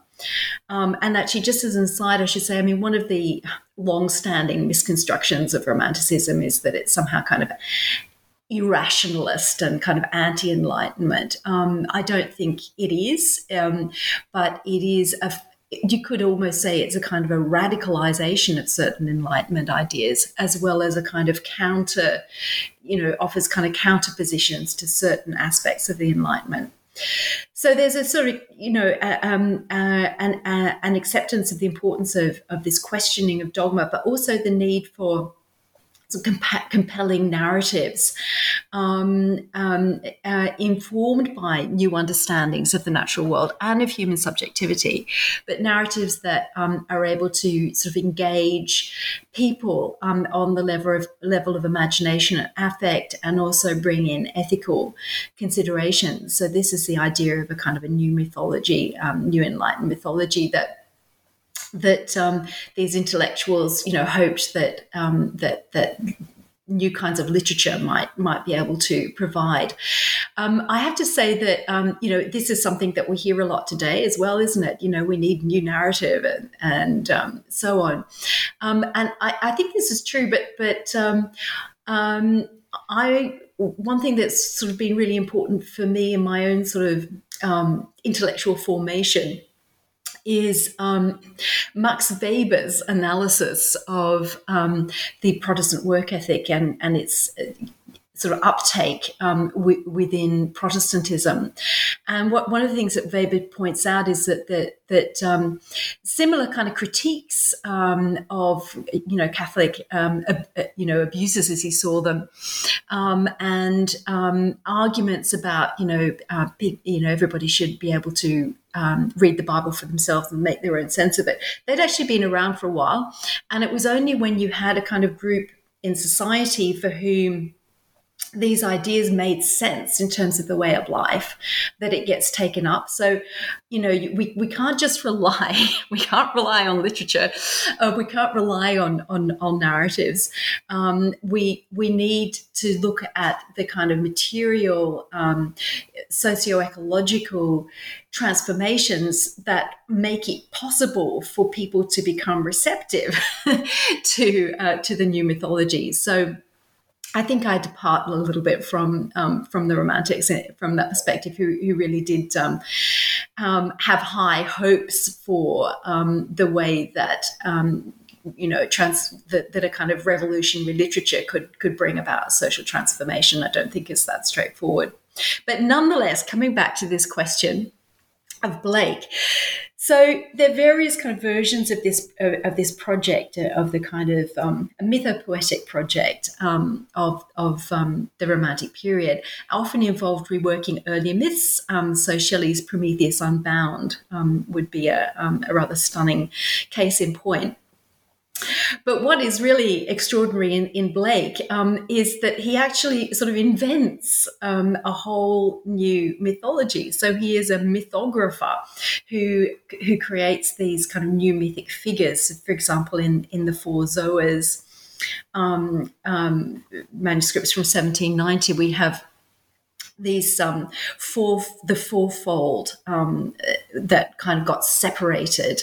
Um, and actually, just as an aside, I should say, I mean, one of the long-standing misconstructions of Romanticism is that it's somehow kind of irrationalist and kind of anti enlightenment. Um, I don't think it is, um, but it is a you could almost say it's a kind of a radicalization of certain enlightenment ideas as well as a kind of counter you know offers kind of counter positions to certain aspects of the enlightenment. So there's a sort of you know uh, um, uh, an, uh, an acceptance of the importance of, of this questioning of dogma but also the need for some comp- compelling narratives um, um, uh, informed by new understandings of the natural world and of human subjectivity, but narratives that um, are able to sort of engage people um, on the level of level of imagination and affect, and also bring in ethical considerations. So this is the idea of a kind of a new mythology, um, new enlightened mythology that that um, these intellectuals, you know, hoped that um, that that new kinds of literature might might be able to provide. Um, I have to say that um, you know this is something that we hear a lot today as well, isn't it? You know, we need new narrative and, and um, so on. Um, and I, I, think this is true, but but um, um, I one thing that's sort of been really important for me in my own sort of intellectual formation is um, Max Weber's analysis of um, the Protestant work ethic and, and its sort of uptake um, w- within Protestantism. And what one of the things that Weber points out is that that, that um, similar kind of critiques um, of you know Catholic um, ab- uh, you know abuses as he saw them, um, and um, arguments about you know uh, you know everybody should be able to um, read the Bible for themselves and make their own sense of it. They'd actually been around for a while, and it was only when you had a kind of group in society for whom these ideas made sense in terms of the way of life that it gets taken up. So you know we, we can't just rely we can't rely on literature uh, we can't rely on on, on narratives. Um, we we need to look at the kind of material um, socio-ecological transformations that make it possible for people to become receptive to uh, to the new mythology. So I think I depart a little bit from um, from the Romantics eh, from that perspective, who, who really did um, um, have high hopes for um, the way that um, you know trans that, that, a kind of revolutionary literature could could bring about social transformation. I don't think it's that straightforward, but nonetheless, coming back to this question of Blake. So there are various kind of versions of this of this project uh, of the kind of um, mythopoetic project um, of of um, the Romantic period. Often involved reworking earlier myths. Um, so Shelley's Prometheus Unbound um, would be a, um, a rather stunning case in point. But what is really extraordinary in, in Blake um, is that he actually sort of invents um, a whole new mythology. So he is a mythographer who who creates these kind of new mythic figures. For example, in in the Four Zoas um, um manuscripts from 1790, we have these um, four the fourfold um, that kind of got separated.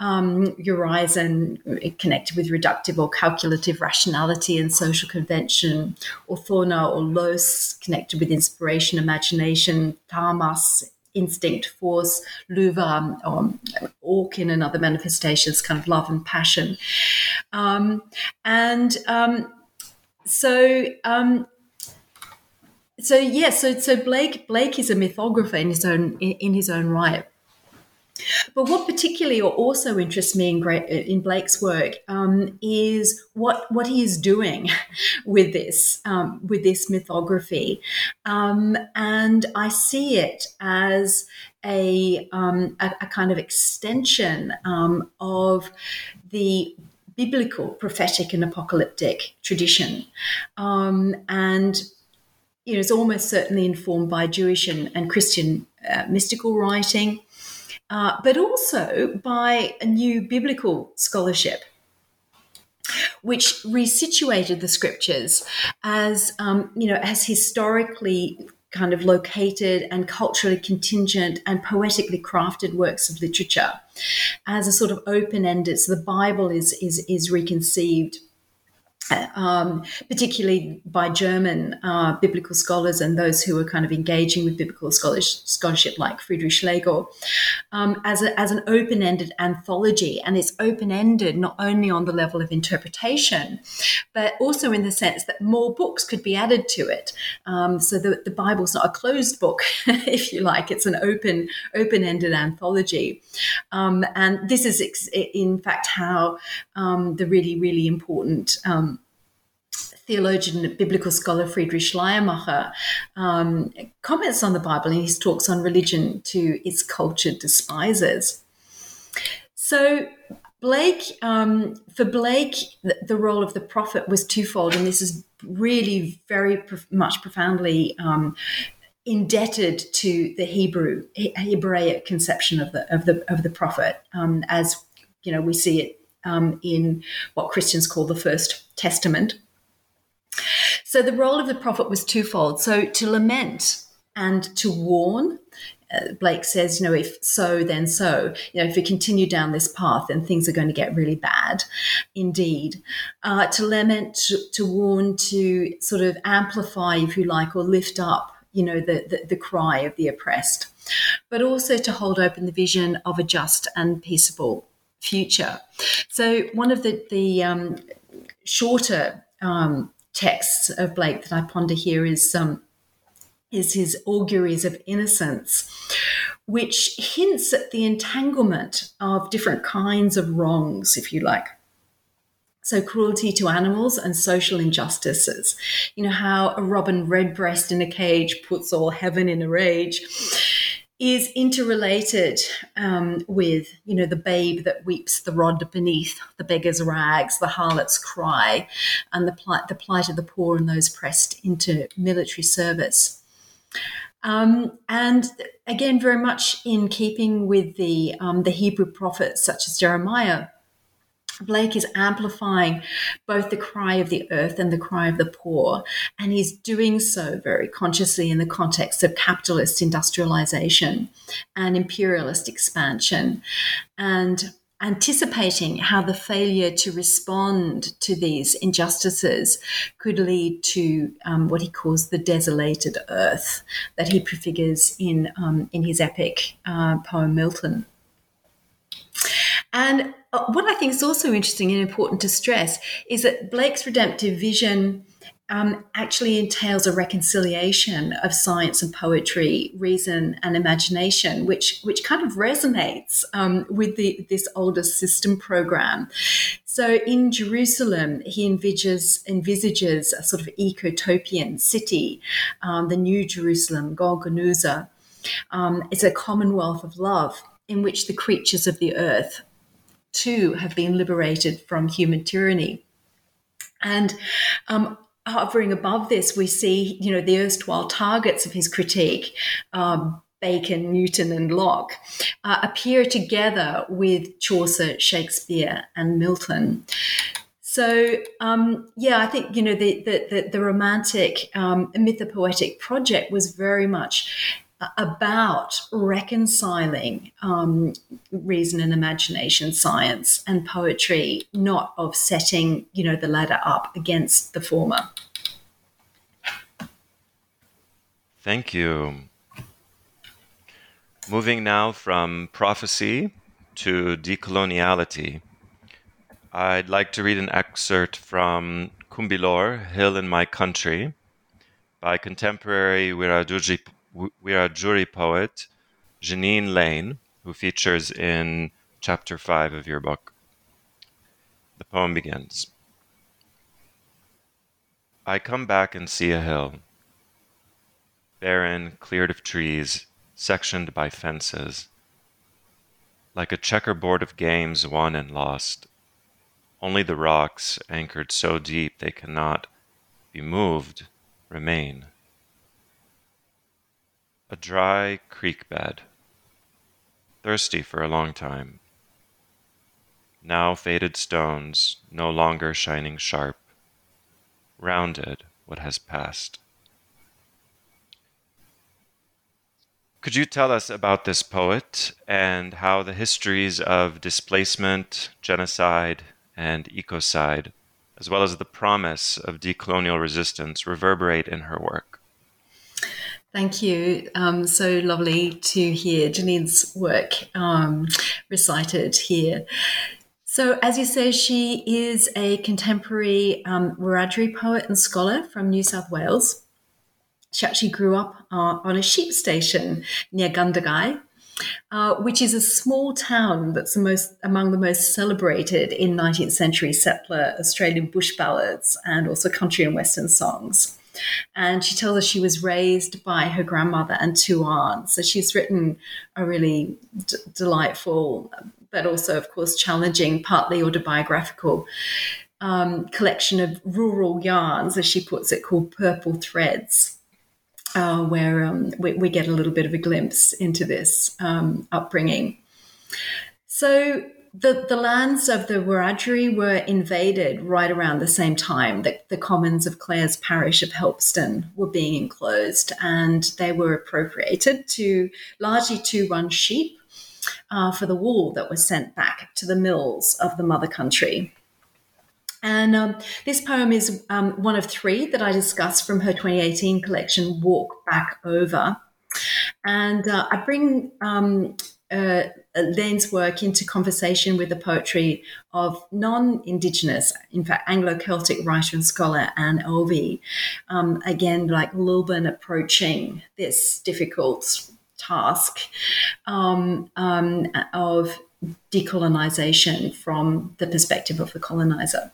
Um, Urizen connected with reductive or calculative rationality and social convention, Urthona or Los connected with inspiration, imagination, Tharmas instinct, force, Luvah, um, Orkin and other manifestations, kind of love and passion. Um, and um, so um, so yeah, so so Blake Blake is a mythographer in his own in, his own right. But what particularly also interests me in, great, in Blake's work um, is what what he is doing with this um, with this mythography, um, and I see it as a um, a, a, kind of extension um, of the biblical prophetic and apocalyptic tradition, um, and you know, is almost certainly informed by Jewish and, and Christian uh, mystical writing, uh, but also by a new biblical scholarship, which resituated the scriptures as, um, you know, as historically kind of located and culturally contingent and poetically crafted works of literature. As a sort of open-ended so the bible is is is reconceived um, particularly by German uh, biblical scholars and those who are kind of engaging with biblical scholarship, like Friedrich Schlegel, um, as, a, as an open ended anthology. And it's open ended not only on the level of interpretation, but also in the sense that more books could be added to it. Um, so the, the Bible's not a closed book, if you like, it's an open, open ended anthology. Um, and this is, ex- in fact, how um, the really, really important um, theologian and biblical scholar Friedrich Schleiermacher um, comments on the Bible in his talks on religion to its cultured despisers. So, Blake, um, for Blake, the, the, role of the prophet was twofold, and this is really very prof- much profoundly um, indebted to the Hebrew Hebraic conception of the of the of the prophet, um, as you know we see it um, in what Christians call the First Testament. So the role of the prophet was twofold. So to lament and to warn. Uh, Blake says, you know, if so, then so. You know, if we continue down this path, then things are going to get really bad indeed. Uh, to lament, to, to, warn, to sort of amplify, if you like, or lift up, you know, the, the, the cry of the oppressed, but also to hold open the vision of a just and peaceable future. So one of the, the um, shorter um, texts of Blake that I ponder here is um, is his auguries of innocence, which hints at the entanglement of different kinds of wrongs, if you like. So, cruelty to animals and social injustices. You know, how a robin redbreast in a cage puts all heaven in a rage is interrelated um, with, you know, the babe that weeps the rod beneath the beggar's rags, the harlot's cry, and the plight, the plight of the poor and those pressed into military service. Um, and again, very much in keeping with the um, the Hebrew prophets such as Jeremiah, Blake is amplifying both the cry of the earth and the cry of the poor, and he's doing so very consciously in the context of capitalist industrialization and imperialist expansion, and anticipating how the failure to respond to these injustices could lead to um, what he calls the desolated earth that he prefigures in um, in his epic uh, poem Milton. And what I think is also interesting and important to stress is that Blake's redemptive vision um, actually entails a reconciliation of science and poetry, reason and imagination, which which kind of resonates um, with the, this older system program. So in Jerusalem, he envisages, envisages a sort of ecotopian city, um, the New Jerusalem, Golgonooza. Um, it's a commonwealth of love in which the creatures of the earth too have been liberated from human tyranny. And um, hovering above this, we see, you know, the erstwhile targets of his critique, um, Bacon, Newton, and Locke, uh, appear together with Chaucer, Shakespeare, and Milton. So um, yeah, I think you know the the, the, the romantic um, mythopoetic project was very much about reconciling um, reason and imagination, science and poetry, not of setting, you know, the latter up against the former.
Thank you. Moving now from prophecy to decoloniality, I'd like to read an excerpt from Kumbilor, Hill in My Country, by contemporary Wiradjuri Wiradjuri poet Jeanine Leane, who features in chapter 5 of your book. The poem begins I come back and see a hill, barren, cleared of trees, sectioned by fences, like a checkerboard of games won and lost. Only the rocks, anchored so deep they cannot be moved, remain. A dry creek bed. Thirsty for a long time. Now faded stones, no longer shining sharp. Rounded what has passed. Could you tell us about this poet and how the histories of displacement, genocide, and ecocide, as well as the promise of decolonial resistance, reverberate in her work?
Thank you. Um, so lovely to hear Jeanine's work um, recited here. So, as you say, she is a contemporary um, Wiradjuri poet and scholar from New South Wales. She actually grew up uh, on a sheep station near Gundagai, uh, which is a small town that's the most among the most celebrated in 19th century settler Australian bush ballads and also country and western songs. And she tells us she was raised by her grandmother and two aunts. So she's written a really d- delightful but also, of course, challenging, partly autobiographical um, collection of rural yarns, as she puts it, called Purple Threads, uh, where um, we, we, get a little bit of a glimpse into this um, upbringing. So, the, the lands of the Wiradjuri were invaded right around the same time that the commons of Clares parish of Helpston were being enclosed, and they were appropriated to largely to run sheep uh, for the wool that was sent back to the mills of the mother country. And um, this poem is um, one of three that I discussed from her 2018 collection, Walk Back Over. And uh, I bring um, uh, Leane's work into conversation with the poetry of non Indigenous, in fact, Anglo Celtic writer and scholar Anne Elvey. Um, again, like Lilburn approaching this difficult task um, um, of decolonization from the perspective of the colonizer.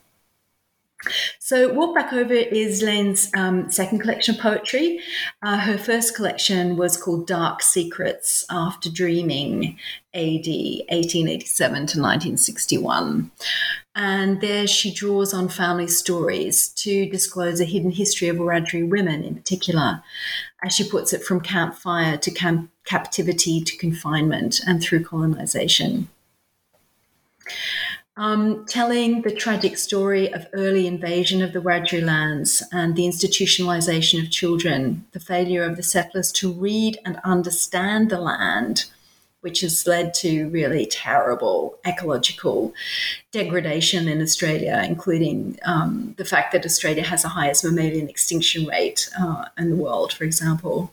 So, Walk Back Over is Leane's um, second collection of poetry. Uh, her first collection was called Dark Secrets After Dreaming, AD 1887 to 1961. And there she draws on family stories to disclose a hidden history of Wiradjuri women in particular, as she puts it, from campfire to camp- captivity to confinement and through colonization. Um, telling the tragic story of early invasion of the Wiradjuri lands and the institutionalization of children, the failure of the settlers to read and understand the land, which has led to really terrible ecological degradation in Australia, including um, the fact that Australia has the highest mammalian extinction rate uh, in the world, for example.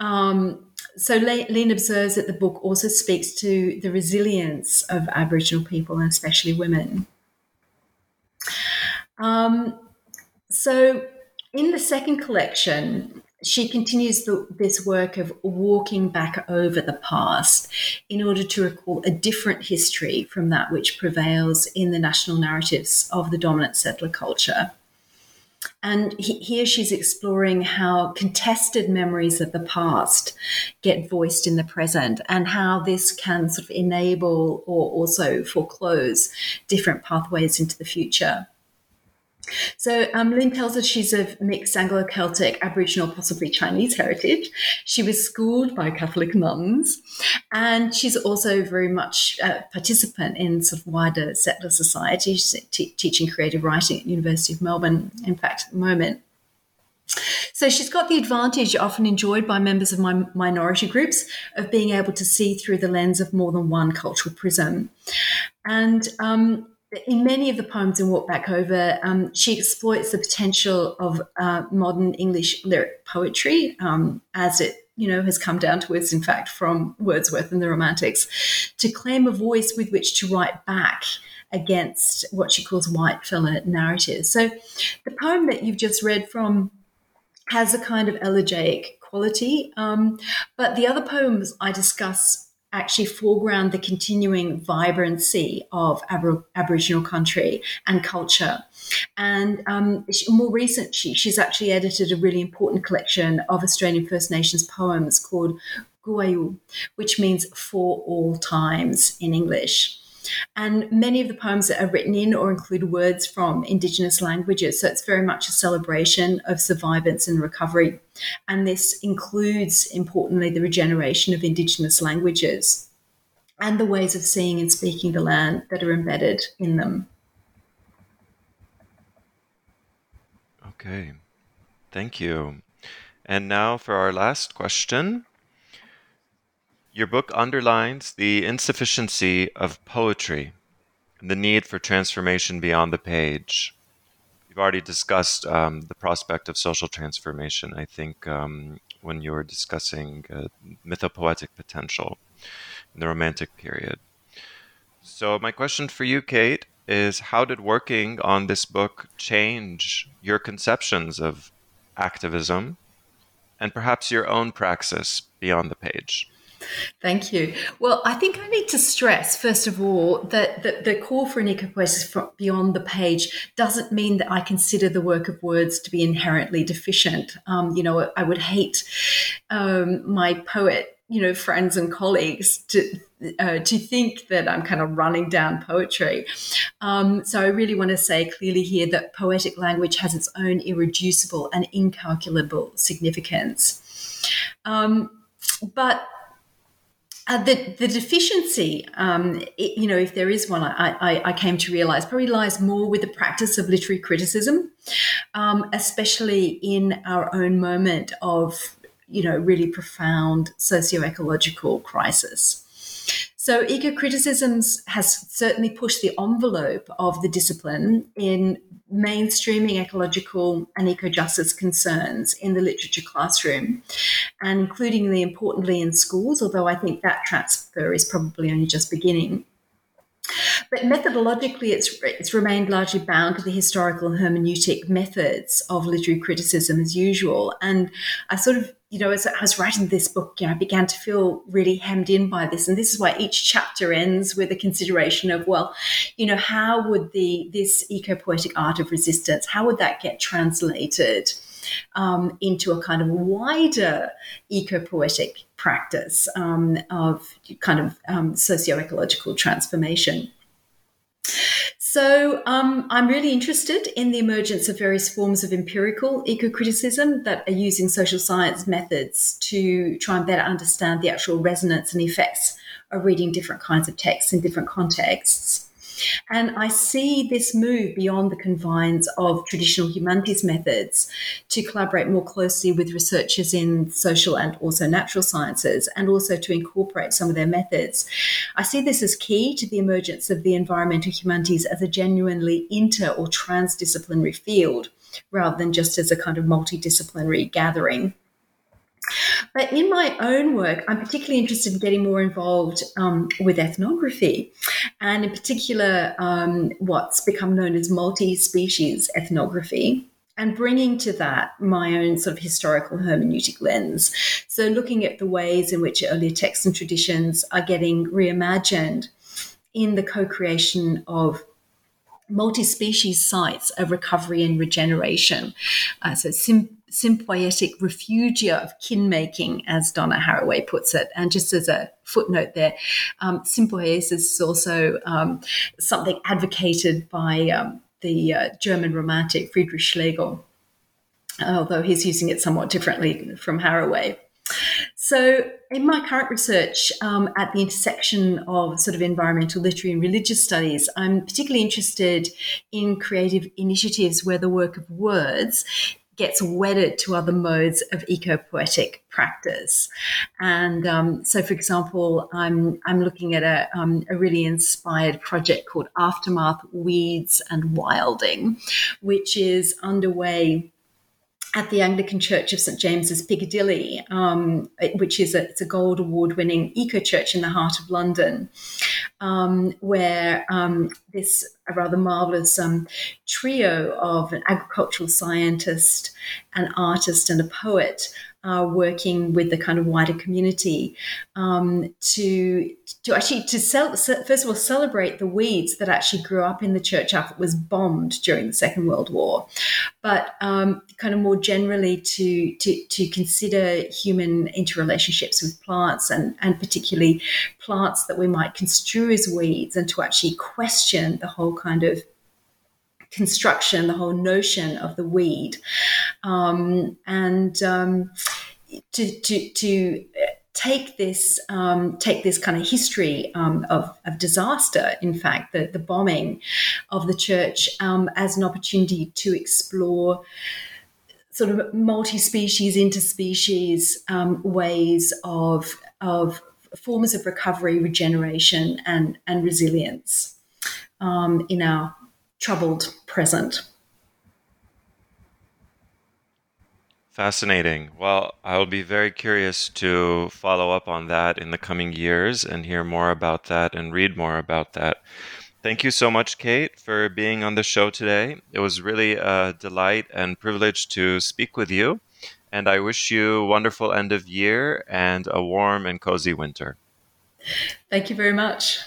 Um, so Leane observes that the book also speaks to the resilience of Aboriginal people and especially women. Um, so in the second collection, she continues the, this work of walking back over the past in order to recall a different history from that which prevails in the national narratives of the dominant settler culture. And he, here she's exploring how contested memories of the past get voiced in the present and how this can sort of enable or also foreclose different pathways into the future. So um, Leane tells us she's of mixed Anglo-Celtic, Aboriginal, possibly Chinese heritage. She was schooled by Catholic nuns, and she's also very much a participant in sort of wider settler society. She's teaching creative writing at University of Melbourne, in fact, at the moment. So she's got the advantage, often enjoyed by members of my minority groups, of being able to see through the lens of more than one cultural prism. And um, in many of the poems in Walk Back Over, um, she exploits the potential of uh, modern English lyric poetry um, as it you know has come down to us in fact from Wordsworth and the Romantics to claim a voice with which to write back against what she calls white fella narratives. So the poem that you've just read from has a kind of elegiac quality, um, but the other poems I discuss actually foreground the continuing vibrancy of Aboriginal country and culture. And um, more recently, she's actually edited a really important collection of Australian First Nations poems called Guwayu, which means for all times in English. And many of the poems that are written in or include words from Indigenous languages. So it's very much a celebration of survivance and recovery. And this includes, importantly, the regeneration of Indigenous languages and the ways of seeing and speaking the land that are embedded in them.
Okay, thank you. And now for our last question Your book underlines the insufficiency of poetry and the need for transformation beyond the page. You've already discussed um, the prospect of social transformation, I think, um, when you were discussing uh, mythopoetic potential in the Romantic period. So, my question for you, Kate, is how did working on this book change your conceptions of activism and perhaps your own praxis beyond the page?
Thank you. Well, I think I need to stress, first of all, that, that the call for an ecopoiesis beyond the page doesn't mean that I consider the work of words to be inherently deficient. Um, you know, I would hate um, my poet you know friends and colleagues to uh, to think that I'm kind of running down poetry. Um, so I really want to say clearly here that poetic language has its own irreducible and incalculable significance. Um, but uh, the, the deficiency, um, it, you know, if there is one, I, I, I, came to realize probably lies more with the practice of literary criticism, um, especially in our own moment of, you know, really profound socio-ecological crisis. So, eco criticisms has certainly pushed the envelope of the discipline in mainstreaming ecological and eco justice concerns in the literature classroom, and including importantly in schools, although I think that transfer is probably only just beginning. But methodologically, it's, it's remained largely bound to the historical hermeneutic methods of literary criticism as usual. And I sort of you know, as I was writing this book, you know, I began to feel really hemmed in by this, and this is why each chapter ends with a consideration of, well, you know, how would the this eco-poetic art of resistance, how would that get translated um, into a kind of wider eco-poetic practice um, of kind of um, socio-ecological transformation? So um, I'm really interested in the emergence of various forms of empirical eco-criticism that are using social science methods to try and better understand the actual resonance and effects of reading different kinds of texts in different contexts. And I see this move beyond the confines of traditional humanities methods to collaborate more closely with researchers in social and also natural sciences, and also to incorporate some of their methods. I see this as key to the emergence of the environmental humanities as a genuinely inter or transdisciplinary field rather than just as a kind of multidisciplinary gathering. But in my own work, I'm particularly interested in getting more involved um, with ethnography, and in particular, um, what's become known as multi species ethnography. And bringing to that my own sort of historical hermeneutic lens. So, looking at the ways in which earlier texts and traditions are getting reimagined in the co creation of multi species sites of recovery and regeneration. Uh, so, sim- sympoietic refugia of kin making, as Donna Haraway puts it. And just as a footnote there, um, symbiosis is also um, something advocated by um, the uh, German romantic Friedrich Schlegel, although he's using it somewhat differently from Haraway. So, in my current research um, at the intersection of sort of environmental literary and religious studies, I'm particularly interested in creative initiatives where the work of words gets wedded to other modes of eco-poetic practice. And um, so, for example, I'm, I'm looking at a, um, a really inspired project called Aftermath Weeds and Wilding, which is underway at the Anglican Church of St James's Piccadilly, um, which is a, it's a gold award winning eco church in the heart of London, um, where um, this rather marvelous um, trio of an agricultural scientist, an artist, and a poet are working with the kind of wider community um, to to actually to sell, first of all celebrate the weeds that actually grew up in the church after it was bombed during the Second World War, but um, kind of more generally to to to consider human interrelationships with plants and and particularly plants that we might construe as weeds and to actually question the whole kind of construction, the whole notion of the weed, um, and um, to to to take this um, take this kind of history um, of, of, disaster, in fact, the, the bombing of the church um, as an opportunity to explore sort of multi-species, interspecies um, ways of of forms of recovery, regeneration, and, and resilience um, in our troubled present.
Fascinating. Well, I'll be very curious to follow up on that in the coming years and hear more about that and read more about that. Thank you so much, Kate, for being on the show today. It was really a delight and privilege to speak with you. And I wish you a wonderful end of year and a warm and cozy winter.
Thank you very much.